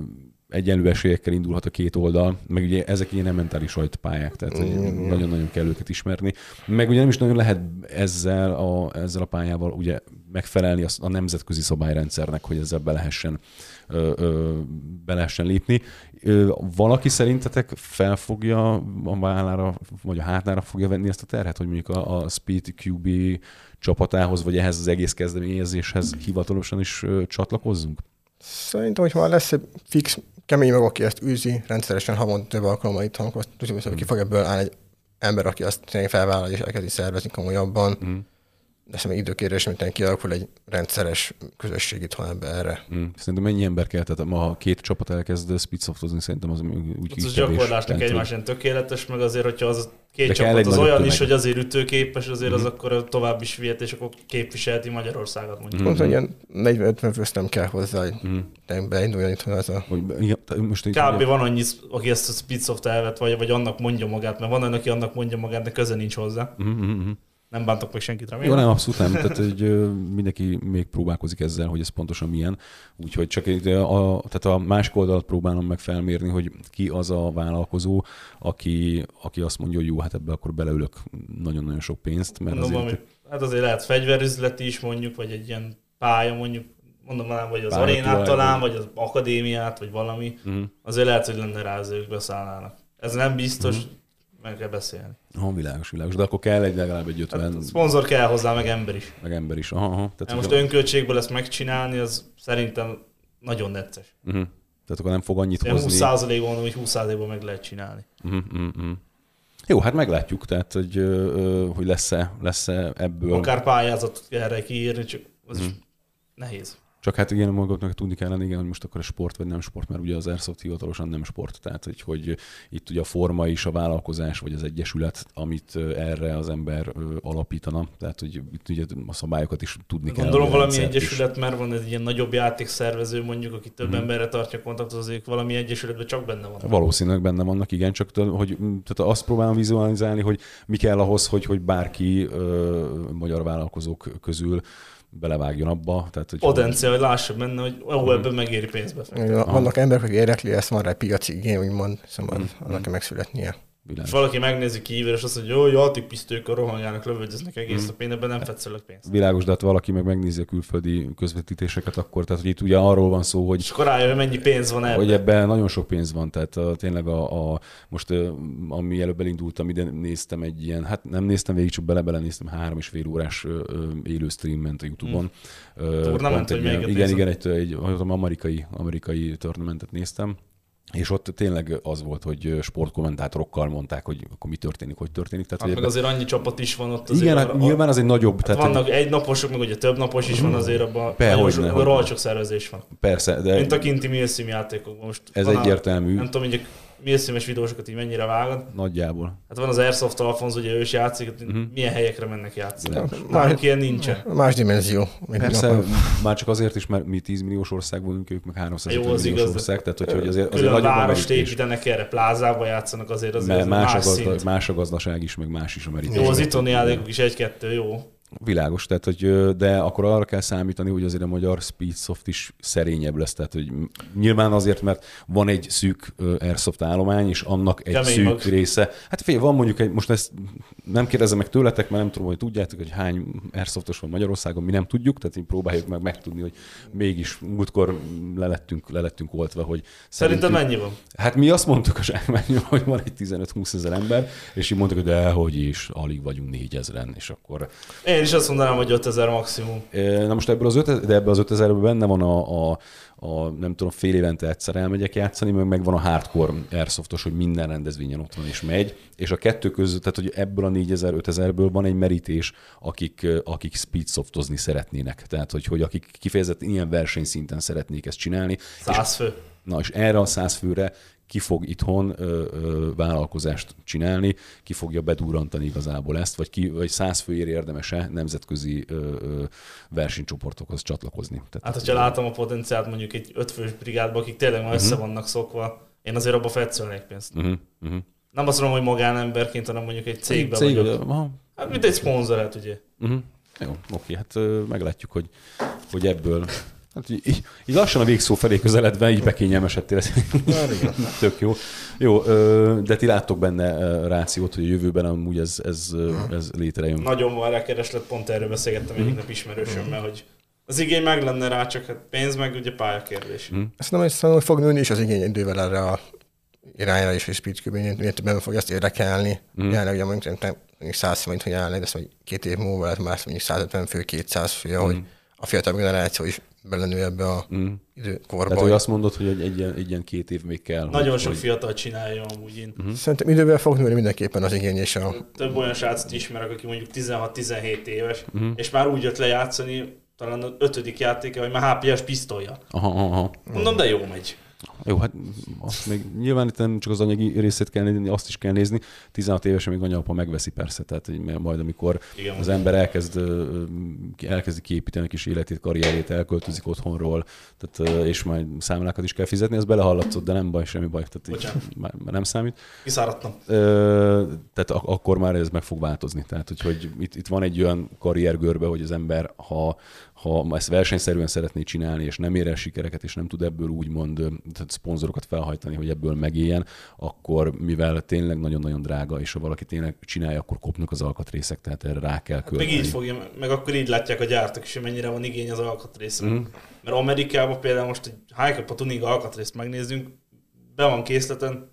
egyenlő esélyekkel indulhat a két oldal, meg ugye ezek ilyen mentális pályák, tehát nagyon-nagyon kell őket ismerni. Meg ugye nem is nagyon lehet ezzel a, ezzel a pályával ugye megfelelni a, a nemzetközi szabályrendszernek, hogy ezzel be lehessen, ö, ö, be lehessen lépni. Ö, valaki szerintetek felfogja a vállára, vagy a hátára fogja venni ezt a terhet, hogy mondjuk a, a Speed QB csapatához, vagy ehhez az egész kezdeményezéshez hivatalosan is ö, csatlakozzunk? Szerintem, hogy már lesz egy fix, kemény meg, aki ezt űzi, rendszeresen havonta több alkalommal itt akkor tudjuk, hogy ki fog ebből állni egy ember, aki azt tényleg felvállal és elkezdi szervezni komolyabban. Mm. De szerintem időkérés, mint kialakul egy rendszeres közösség itthon ebbe erre. Mm. Szerintem mennyi ember kell? Tehát ma ha két csapat elkezd speedsoftozni, szerintem az úgy Az kis a kevés. gyakorlásnak egymásán tökéletes, meg azért, hogyha az a két De csapat az olyan tömeg. is, hogy azért ütőképes, azért Mhm. az akkor tovább is vihet, és akkor képviselheti Magyarországot mondjuk. Mhm. Pont, hogy ilyen 40-50 fős nem kell hozzá, hogy Mm. beinduljon itthon ez a... Hogy, igen, tehát most így, Kb. van annyi, aki ezt a Speedsoft elvet, vagy, vagy annak mondja magát, mert van olyan, aki annak mondja magát, de köze nincs hozzá. Mm, mm, mm. Nem bántok meg senkit, Jó, remélem. nem, abszolút nem. Tehát hogy mindenki még próbálkozik ezzel, hogy ez pontosan milyen. Úgyhogy csak egy, a, tehát a másik oldalt próbálom meg felmérni, hogy ki az a vállalkozó, aki, aki azt mondja, hogy jó, hát ebbe akkor beleülök nagyon-nagyon sok pénzt, mert Mondom, azért... valami, hát azért lehet fegyverüzleti is mondjuk, vagy egy ilyen pálya mondjuk, mondom már, vagy az Pálya arénát talán, vagy- az akadémiát, vagy valami. Mm. Azért lehet, hogy lenne rá, az ők beszállnának. Ez nem biztos, Mhm. Meg kell beszélni. Aha, világos, világos. De akkor kell egy legalább egy 50 Hát, szponzor kell hozzá, meg ember is. meg ember is. Aha, aha. Tehát, most a- önköltségből ezt megcsinálni, az szerintem nagyon necces. uh-huh. Tehát akkor nem fog annyit Ilyen hozni. 20%-ban mondom, hogy 20%-ban meg lehet csinálni. Uh-huh, uh-huh. Jó, hát meglátjuk, tehát hogy, hogy lesz-e, lesz-e ebből. Akár pályázatot kell erre kiírni, csak az Mhm. is nehéz. Csak hát igen, magadnak tudni kellene, igen, hogy most akkor a sport vagy nem sport, mert ugye az Airsoft hivatalosan nem sport, tehát hogy, hogy itt ugye a forma is, a vállalkozás vagy az egyesület, amit erre az ember alapítana, tehát hogy itt ugye a szabályokat is tudni kell. Gondolom valami rendszert is. egyesület, mert van egy ilyen nagyobb játékszervező, mondjuk, aki több Mhm. emberre tartja kontaktot, azért valami egyesületben csak benne van. Valószínűleg benne vannak, igen, csak hogy tehát azt próbálom vizualizálni, hogy mi kell ahhoz, hogy, hogy bárki ö, magyar vállalkozók közül belevágjon abba. Tehát, hogy Potenciál, hogy lássam benne, hogy ó, ebben megéri pénzbe. Vannak emberek, akik érdekli, ezt van rá piaci igény, úgymond, szóval mm. annak kell megszületnie. Világos. És valaki megnézi kívül, és azt mondja, hogy jó, játékpisztőkkel rohanjának, lövöldöznek egész mm. a pénzben, nem fetszelek pénzt. Világos, de hát valaki meg megnézi a külföldi közvetítéseket, akkor tehát hogy itt ugye arról van szó, hogy... És akkor rájön, hogy mennyi pénz van ebben. Hogy ebben nagyon sok pénz van, tehát a, tényleg a, a, most ami előbb elindultam, ide néztem egy ilyen, hát nem néztem végig, csak bele-bele néztem, három és fél órás élő stream ment a Youtube-on. Mm. Tournament, vagy igen, igen, egy, egy, egy amerikai, amerikai tournamentet néztem, és ott tényleg az volt, hogy sportkommentátorokkal mondták, hogy akkor mi történik, hogy történik. Tehát, hát meg azért annyi csapat is van ott. Azért igen, hát nyilván az egy nagyobb. Hát tehát vannak egy naposok, meg ugye több napos is van azért abban. Persze, hogy sok szervezés van. Persze, de... Mint a kinti Milsim játékokban most. Ez egyértelmű. Nem tudom, hogy mészőmes videósokat így mennyire vágod. Nagyjából. Hát van az Airsoft Alfonso, ugye ő is játszik, uh-huh. milyen helyekre mennek játszani. Más, ilyen nincsen. Más dimenzió. Persze, már csak azért is, mert mi 10 milliós ország vagyunk, ők meg 300 Jó, az milliós igaz, ország, tehát hogy, hogy azért, azért nagyobb várost építenek erre, plázába játszanak azért azért más, más, a gazda, más a gazdaság is, meg más is a merítés. Jó, az itthoni játékok is egy-kettő, jó. Világos, tehát hogy, de akkor arra kell számítani, hogy azért a magyar Speedsoft is szerényebb lesz, tehát hogy nyilván azért, mert van egy szűk Airsoft állomány, és annak egy Kemény szűk mag. része. Hát fél, van mondjuk egy, most ezt nem kérdezem meg tőletek, mert nem tudom, hogy tudjátok, hogy hány Airsoftos van Magyarországon, mi nem tudjuk, tehát így próbáljuk meg megtudni, hogy mégis múltkor lelettünk, lelettünk oltva, hogy Szerintem mennyi van? Hát mi azt mondtuk a zsákmányon, hogy van egy 15-20 ezer ember, és így mondtuk, hogy de hogy is, alig vagyunk négyezren, és akkor... Én én is azt mondanám, hogy 5000 maximum. Na most ebből az 5000, de ebből az 5000 benne van a, a, a, nem tudom, fél évente egyszer elmegyek játszani, meg megvan a hardcore airsoftos, hogy minden rendezvényen ott van és megy, és a kettő között, tehát hogy ebből a 4000-5000-ből van egy merítés, akik, akik speedsoftozni szeretnének. Tehát, hogy, hogy akik kifejezetten ilyen versenyszinten szeretnék ezt csinálni. Száz fő. Na, és erre a száz főre ki fog itthon ö, ö, vállalkozást csinálni, ki fogja bedurrantani igazából ezt, vagy, ki, vagy száz főért érdemese nemzetközi ö, ö, versenycsoportokhoz csatlakozni. Tehát hát, hogyha látom a potenciált mondjuk egy ötfős brigádba, akik tényleg már uh-huh. össze vannak szokva, én azért abba fetszölnék pénzt. Uh-huh. Uh-huh. Nem azt mondom, hogy magánemberként, hanem mondjuk egy cégbe egy cég, vagyok. Aha. Hát mint egy szponzor, hát ugye. Uh-huh. Jó, oké, hát meglátjuk, hogy, hogy ebből Hát így, így lassan a végszó felé közeledve, így bekényelmesedtél. Tök jó. Jó, de ti láttok benne rációt, hogy a jövőben amúgy ez, ez, ez létrejön. Nagyon van rá kereslet, pont erről beszélgettem egyik nap ismerősömmel, hogy az igény meg lenne rá, csak hát pénz meg ugye pályakérdés. Mm. Ezt nem hiszem, hogy fog nőni is az igény idővel erre a irányra is, és speech miért többen fog ezt érdekelni. Mm. Jelenleg ugye mondjuk, mondjuk 100 forint, hogy jelenleg, de mondjuk két év múlva lesz más mondjuk 150 fő, 200 fő, mm. hogy a fiatal generáció is belenő ebbe a mm. időkorba. Tehát, hogy azt mondod, hogy egy, egy, ilyen, egy ilyen két év még kell. Nagyon hogy, sok fiatal csinálja amúgy én. Mm-hmm. Szerintem idővel fog nőni mindenképpen az igény és a... Több olyan srácot ismerek, aki mondjuk 16-17 éves, mm-hmm. és már úgy jött le játszani, talán az ötödik játéka, hogy már HPS pisztolja. Aha, aha. Mondom, de jó megy. Jó, hát azt még nyilván itt nem csak az anyagi részét kell nézni, azt is kell nézni. 16 évesen még anyapa megveszi persze, tehát hogy majd amikor Igen, az ember elkezd, elkezdi kiépíteni a kis életét, karrierét, elköltözik otthonról, tehát, és majd számlákat is kell fizetni, ez belehallatszott, de nem baj, semmi baj, tehát így, már, nem számít. Kiszáradtam. Tehát ak- akkor már ez meg fog változni. Tehát, hogy, hogy itt, itt van egy olyan karriergörbe, hogy az ember, ha, ha ezt versenyszerűen szeretné csinálni, és nem ér el sikereket, és nem tud ebből úgymond tehát szponzorokat felhajtani, hogy ebből megéljen, akkor mivel tényleg nagyon-nagyon drága, és ha valaki tényleg csinálja, akkor kopnak az alkatrészek, tehát erre rá kell hát Meg így fogja, meg akkor így látják a gyártók is, hogy mennyire van igény az alkatrészre. Mm. Mert Amerikában például most egy high tuning alkatrészt megnézzünk, be van készleten,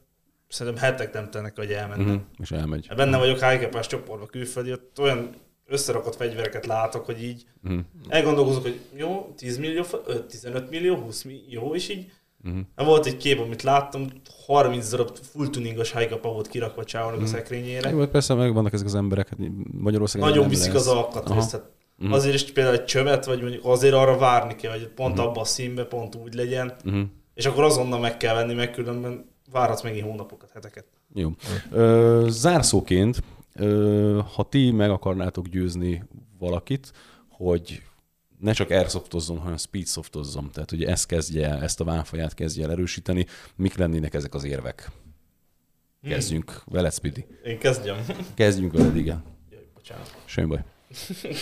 szerintem hetek nem tennek, hogy elmennek. Mm, és elmegy. Hát benne vagyok high csoportba külföldi, ott olyan összerakott fegyvereket látok, hogy így mm. elgondolkozok, hogy jó, 10 millió, 15 millió, 20 millió, jó, és így Uh-huh. Volt egy kép, amit láttam, 30 darab full tuningos high volt kirakva csávonak uh-huh. a mhm. szekrényére. Jó, persze meg vannak ezek az emberek, hát Magyarországon Nagyon viszik lesz. az alkatrészt. Tehát uh-huh. Azért is például egy csövet, vagy mondjuk azért arra várni kell, hogy pont uh-huh. abban a színbe pont úgy legyen, uh-huh. és akkor azonnal meg kell venni, meg különben várhatsz megint hónapokat, heteket. Jó. Ö, zárszóként, ha ti meg akarnátok győzni valakit, hogy ne csak airsoftozzon, hanem speedsoftozzon. Tehát ugye ezt kezdje el, ezt a válfaját kezdje el erősíteni. Mik lennének ezek az érvek? Kezdjünk hmm. veled, Speedy. Én kezdjem. Kezdjünk veled, igen. Jaj, bocsánat. Semmi baj.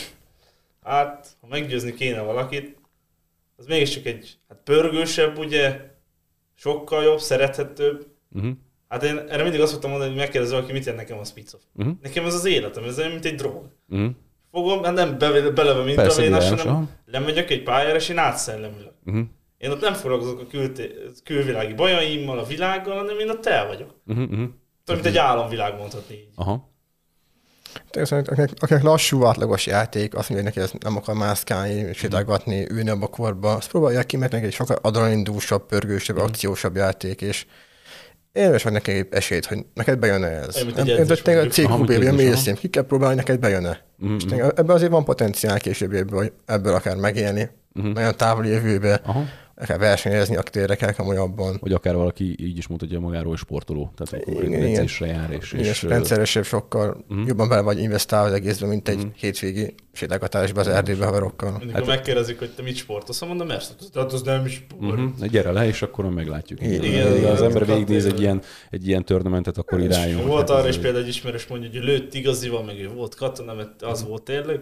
hát ha meggyőzni kéne valakit, az mégiscsak egy hát pörgősebb, ugye, sokkal jobb, szerethetőbb. Uh-huh. Hát én erre mindig azt szoktam mondani, hogy megkérdező, aki mit jelent nekem a Spitzoff. Uh-huh. Nekem ez az életem, ez olyan, mint egy drog. Uh-huh. Fogom, hát nem be, beleve mint Persze, a vénás, világos, hanem aha. lemegyek egy pályára, és én átszellemülök. Uh-huh. Én ott nem foglalkozok a külte, külvilági bajaimmal, a világgal, hanem én ott el vagyok. Uh-huh. uh-huh. Tudom, mint egy álomvilág mondhatni így. Aha. Természetesen, akinek, akinek lassú, átlagos játék, azt mondja, hogy neki ez nem akar mászkálni, sétálgatni, ülni abba a korba, azt próbálják ki, mert neki egy sokkal adrenalinindúsabb, pörgősebb, akciósabb játék, és érdemes vagy neki egy esélyt, hogy neked bejön-e ez. Egy Nem, de tényleg a edzés, mész, ki kell próbálni, neked bejön-e. Mhm, És tényleg ebben azért van potenciál később ebből, hogy ebből akár megélni, Mhm. nagyon távoli jövőbe, Aha. Akár versenyezni, akár érdekel komolyabban. Vagy akár valaki így is mondhatja magáról, hogy sportoló. Tehát akkor Igen, egy igen. edzésre jár, és, És, és és rendszeresebb, sokkal Mhm. jobban bele vagy investálva az egészben, mint egy hétvégi sétálgatásba az erdőbe haverokkal. Mindig, Hát- megkérdezik, hogy te mit sportolsz, mondom, mert tehát az nem sport. Uh-huh. Gyere le, és akkor meglátjuk. Igen, Igen, igen, az ember igen. végignéz egy ilyen, egy ilyen törnamentet, akkor irányul. Volt Hát arra is például egy ismerős mondja, hogy lőtt igazival, meg volt katona, mert az volt tényleg.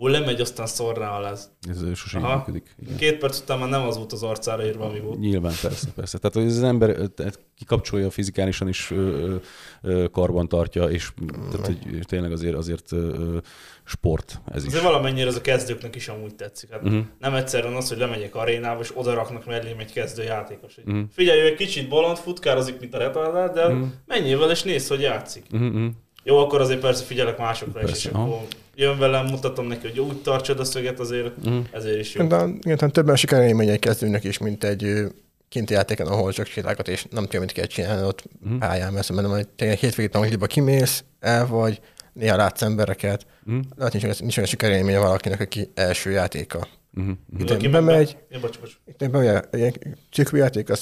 Ó, lemegy, aztán szor rá. Ez sosem Aha. működik. Igen. Két perc után már nem az volt az arcára írva, ami volt. Nyilván, persze, persze. Tehát, hogy az ember tehát kikapcsolja fizikálisan is, ö, ö, ö, karban tartja, és tehát, hogy tényleg azért, azért ö, sport ez is. Azért valamennyire ez a kezdőknek is amúgy tetszik. Hát Mhm. Nem egyszerűen az, hogy lemegyek arénába, és oda raknak mellém egy kezdő játékos. Mhm. Figyelj, egy kicsit bolond, futkározik, mint a retardát, de Mhm. menjél és nézd, hogy játszik. Uh-huh, uh-huh. Jó, akkor azért persze figyelek másokra is, és Persze, aha. akkor jön velem, mutatom neki, hogy úgy tartsad a szöget, azért Mhm. ezért is jó. De igen, többen sikerélményei kezdőnek is, mint egy kinti játéken, ahol csak sétálgat, és nem tudja, mit kell csinálni ott Mhm. pályán, mert mondom, hogy tényleg hétvégét tanulíba kimész, el vagy, néha látsz embereket, Mhm. lehet nincs, olyan- nincs olyan sikerélménye valakinek, aki első játéka. Uh-huh. Itt Aki bemegy, Ja, bocs, bocs. itt bemegy egy ciklu játéka,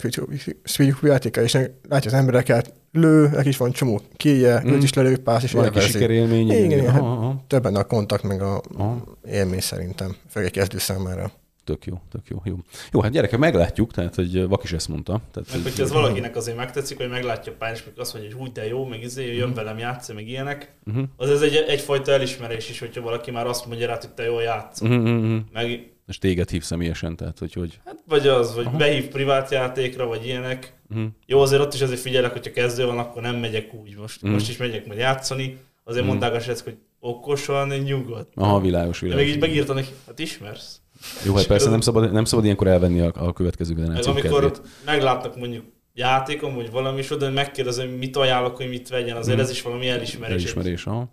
speed játéka, és látja az embereket, lő, neki is van csomó kéje, Mhm. őt is lelő, pász, és Van egy sikerélmény. Igen, igen, aha, hát aha. többen a kontakt, meg a Aha. élmény szerintem, főleg egy kezdő számára. Tök jó, tök jó, jó. Jó, hát gyerekek, meglátjuk, tehát, hogy Vak is ezt mondta. Tehát, Meg hogy- hogyha ez valakinek azért megtetszik, hogy meglátja a pályán, és meg azt mondja, hogy úgy de jó, meg izé, jön velem játszani, meg ilyenek, Mhm. az ez egy, egyfajta elismerés is, hogyha valaki már azt mondja rá, hogy te jól játszol. Mhm, mhm. Meg, És téged hív személyesen, tehát hogy, hogy hát vagy az, vagy behív privát játékra, vagy ilyenek. Mhm. Jó, azért ott is azért figyelek, hogyha kezdő van, akkor nem megyek úgy. Most, Mhm. most is megyek majd játszani. Azért mondták a srácok, hogy okosan, nyugodt. Aha, világos, De világos. még így megírtam neki, hát ismersz. Jó, hát persze nem szabad, nem szabad ilyenkor elvenni a, a következő generáció amikor kedvét. meglátnak mondjuk játékom, vagy valami, és oda megkérdezem, hogy mit ajánlok, hogy mit vegyen, azért Mhm. ez is valami elismerés. Elismerés, aha.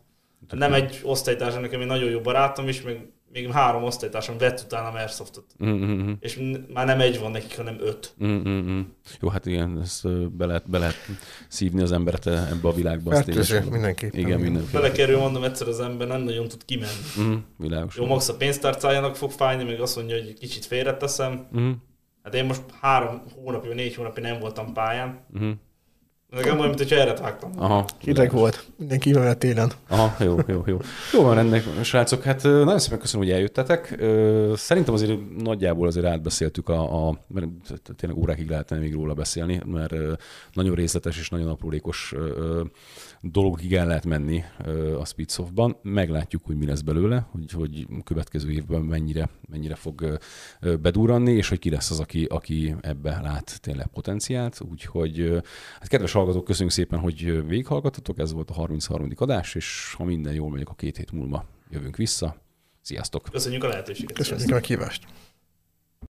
Nem egy osztálytársam, nekem egy nagyon jó barátom is, meg még három osztálytársam vett utána Airsoftot. Mhm, mhm, mhm. És már nem egy van nekik, hanem öt. Mm, mm, mm. Jó, hát igen, ezt be lehet, be lehet szívni az embert ebbe a világba. Fertőző, tényleg- mindenképpen. Igen, mindenféle. Belekerül, mondom, egyszer az ember nem nagyon tud kimenni. Mm, világos. Jó, max a pénztárcájának fog fájni, meg azt mondja, hogy egy kicsit félreteszem. Mm, Hát én most három hónapja, négy hónapja nem voltam pályán. mm. Nekem olyan, mint hogyha erre vágtam. Aha. Hideg volt, mindenki van télen. Aha, jó, jó, jó. Jó van ennek, srácok, hát nagyon szépen köszönöm, hogy eljöttetek. Szerintem azért nagyjából azért átbeszéltük a, a mert tényleg órákig lehetne még róla beszélni, mert nagyon részletes és nagyon aprólékos dologig el lehet menni a Speedsoftban. Meglátjuk, hogy mi lesz belőle, hogy, hogy következő évben mennyire, mennyire fog bedurranni, és hogy ki lesz az, aki, aki ebbe lát tényleg potenciált. Úgyhogy hát kedves hallgatók, köszönjük szépen, hogy végighallgatotok. Ez volt a 33. adás, és ha minden jól megy, akkor két hét múlva jövünk vissza. Sziasztok! Köszönjük a lehetőséget. Köszönjük a meghívást.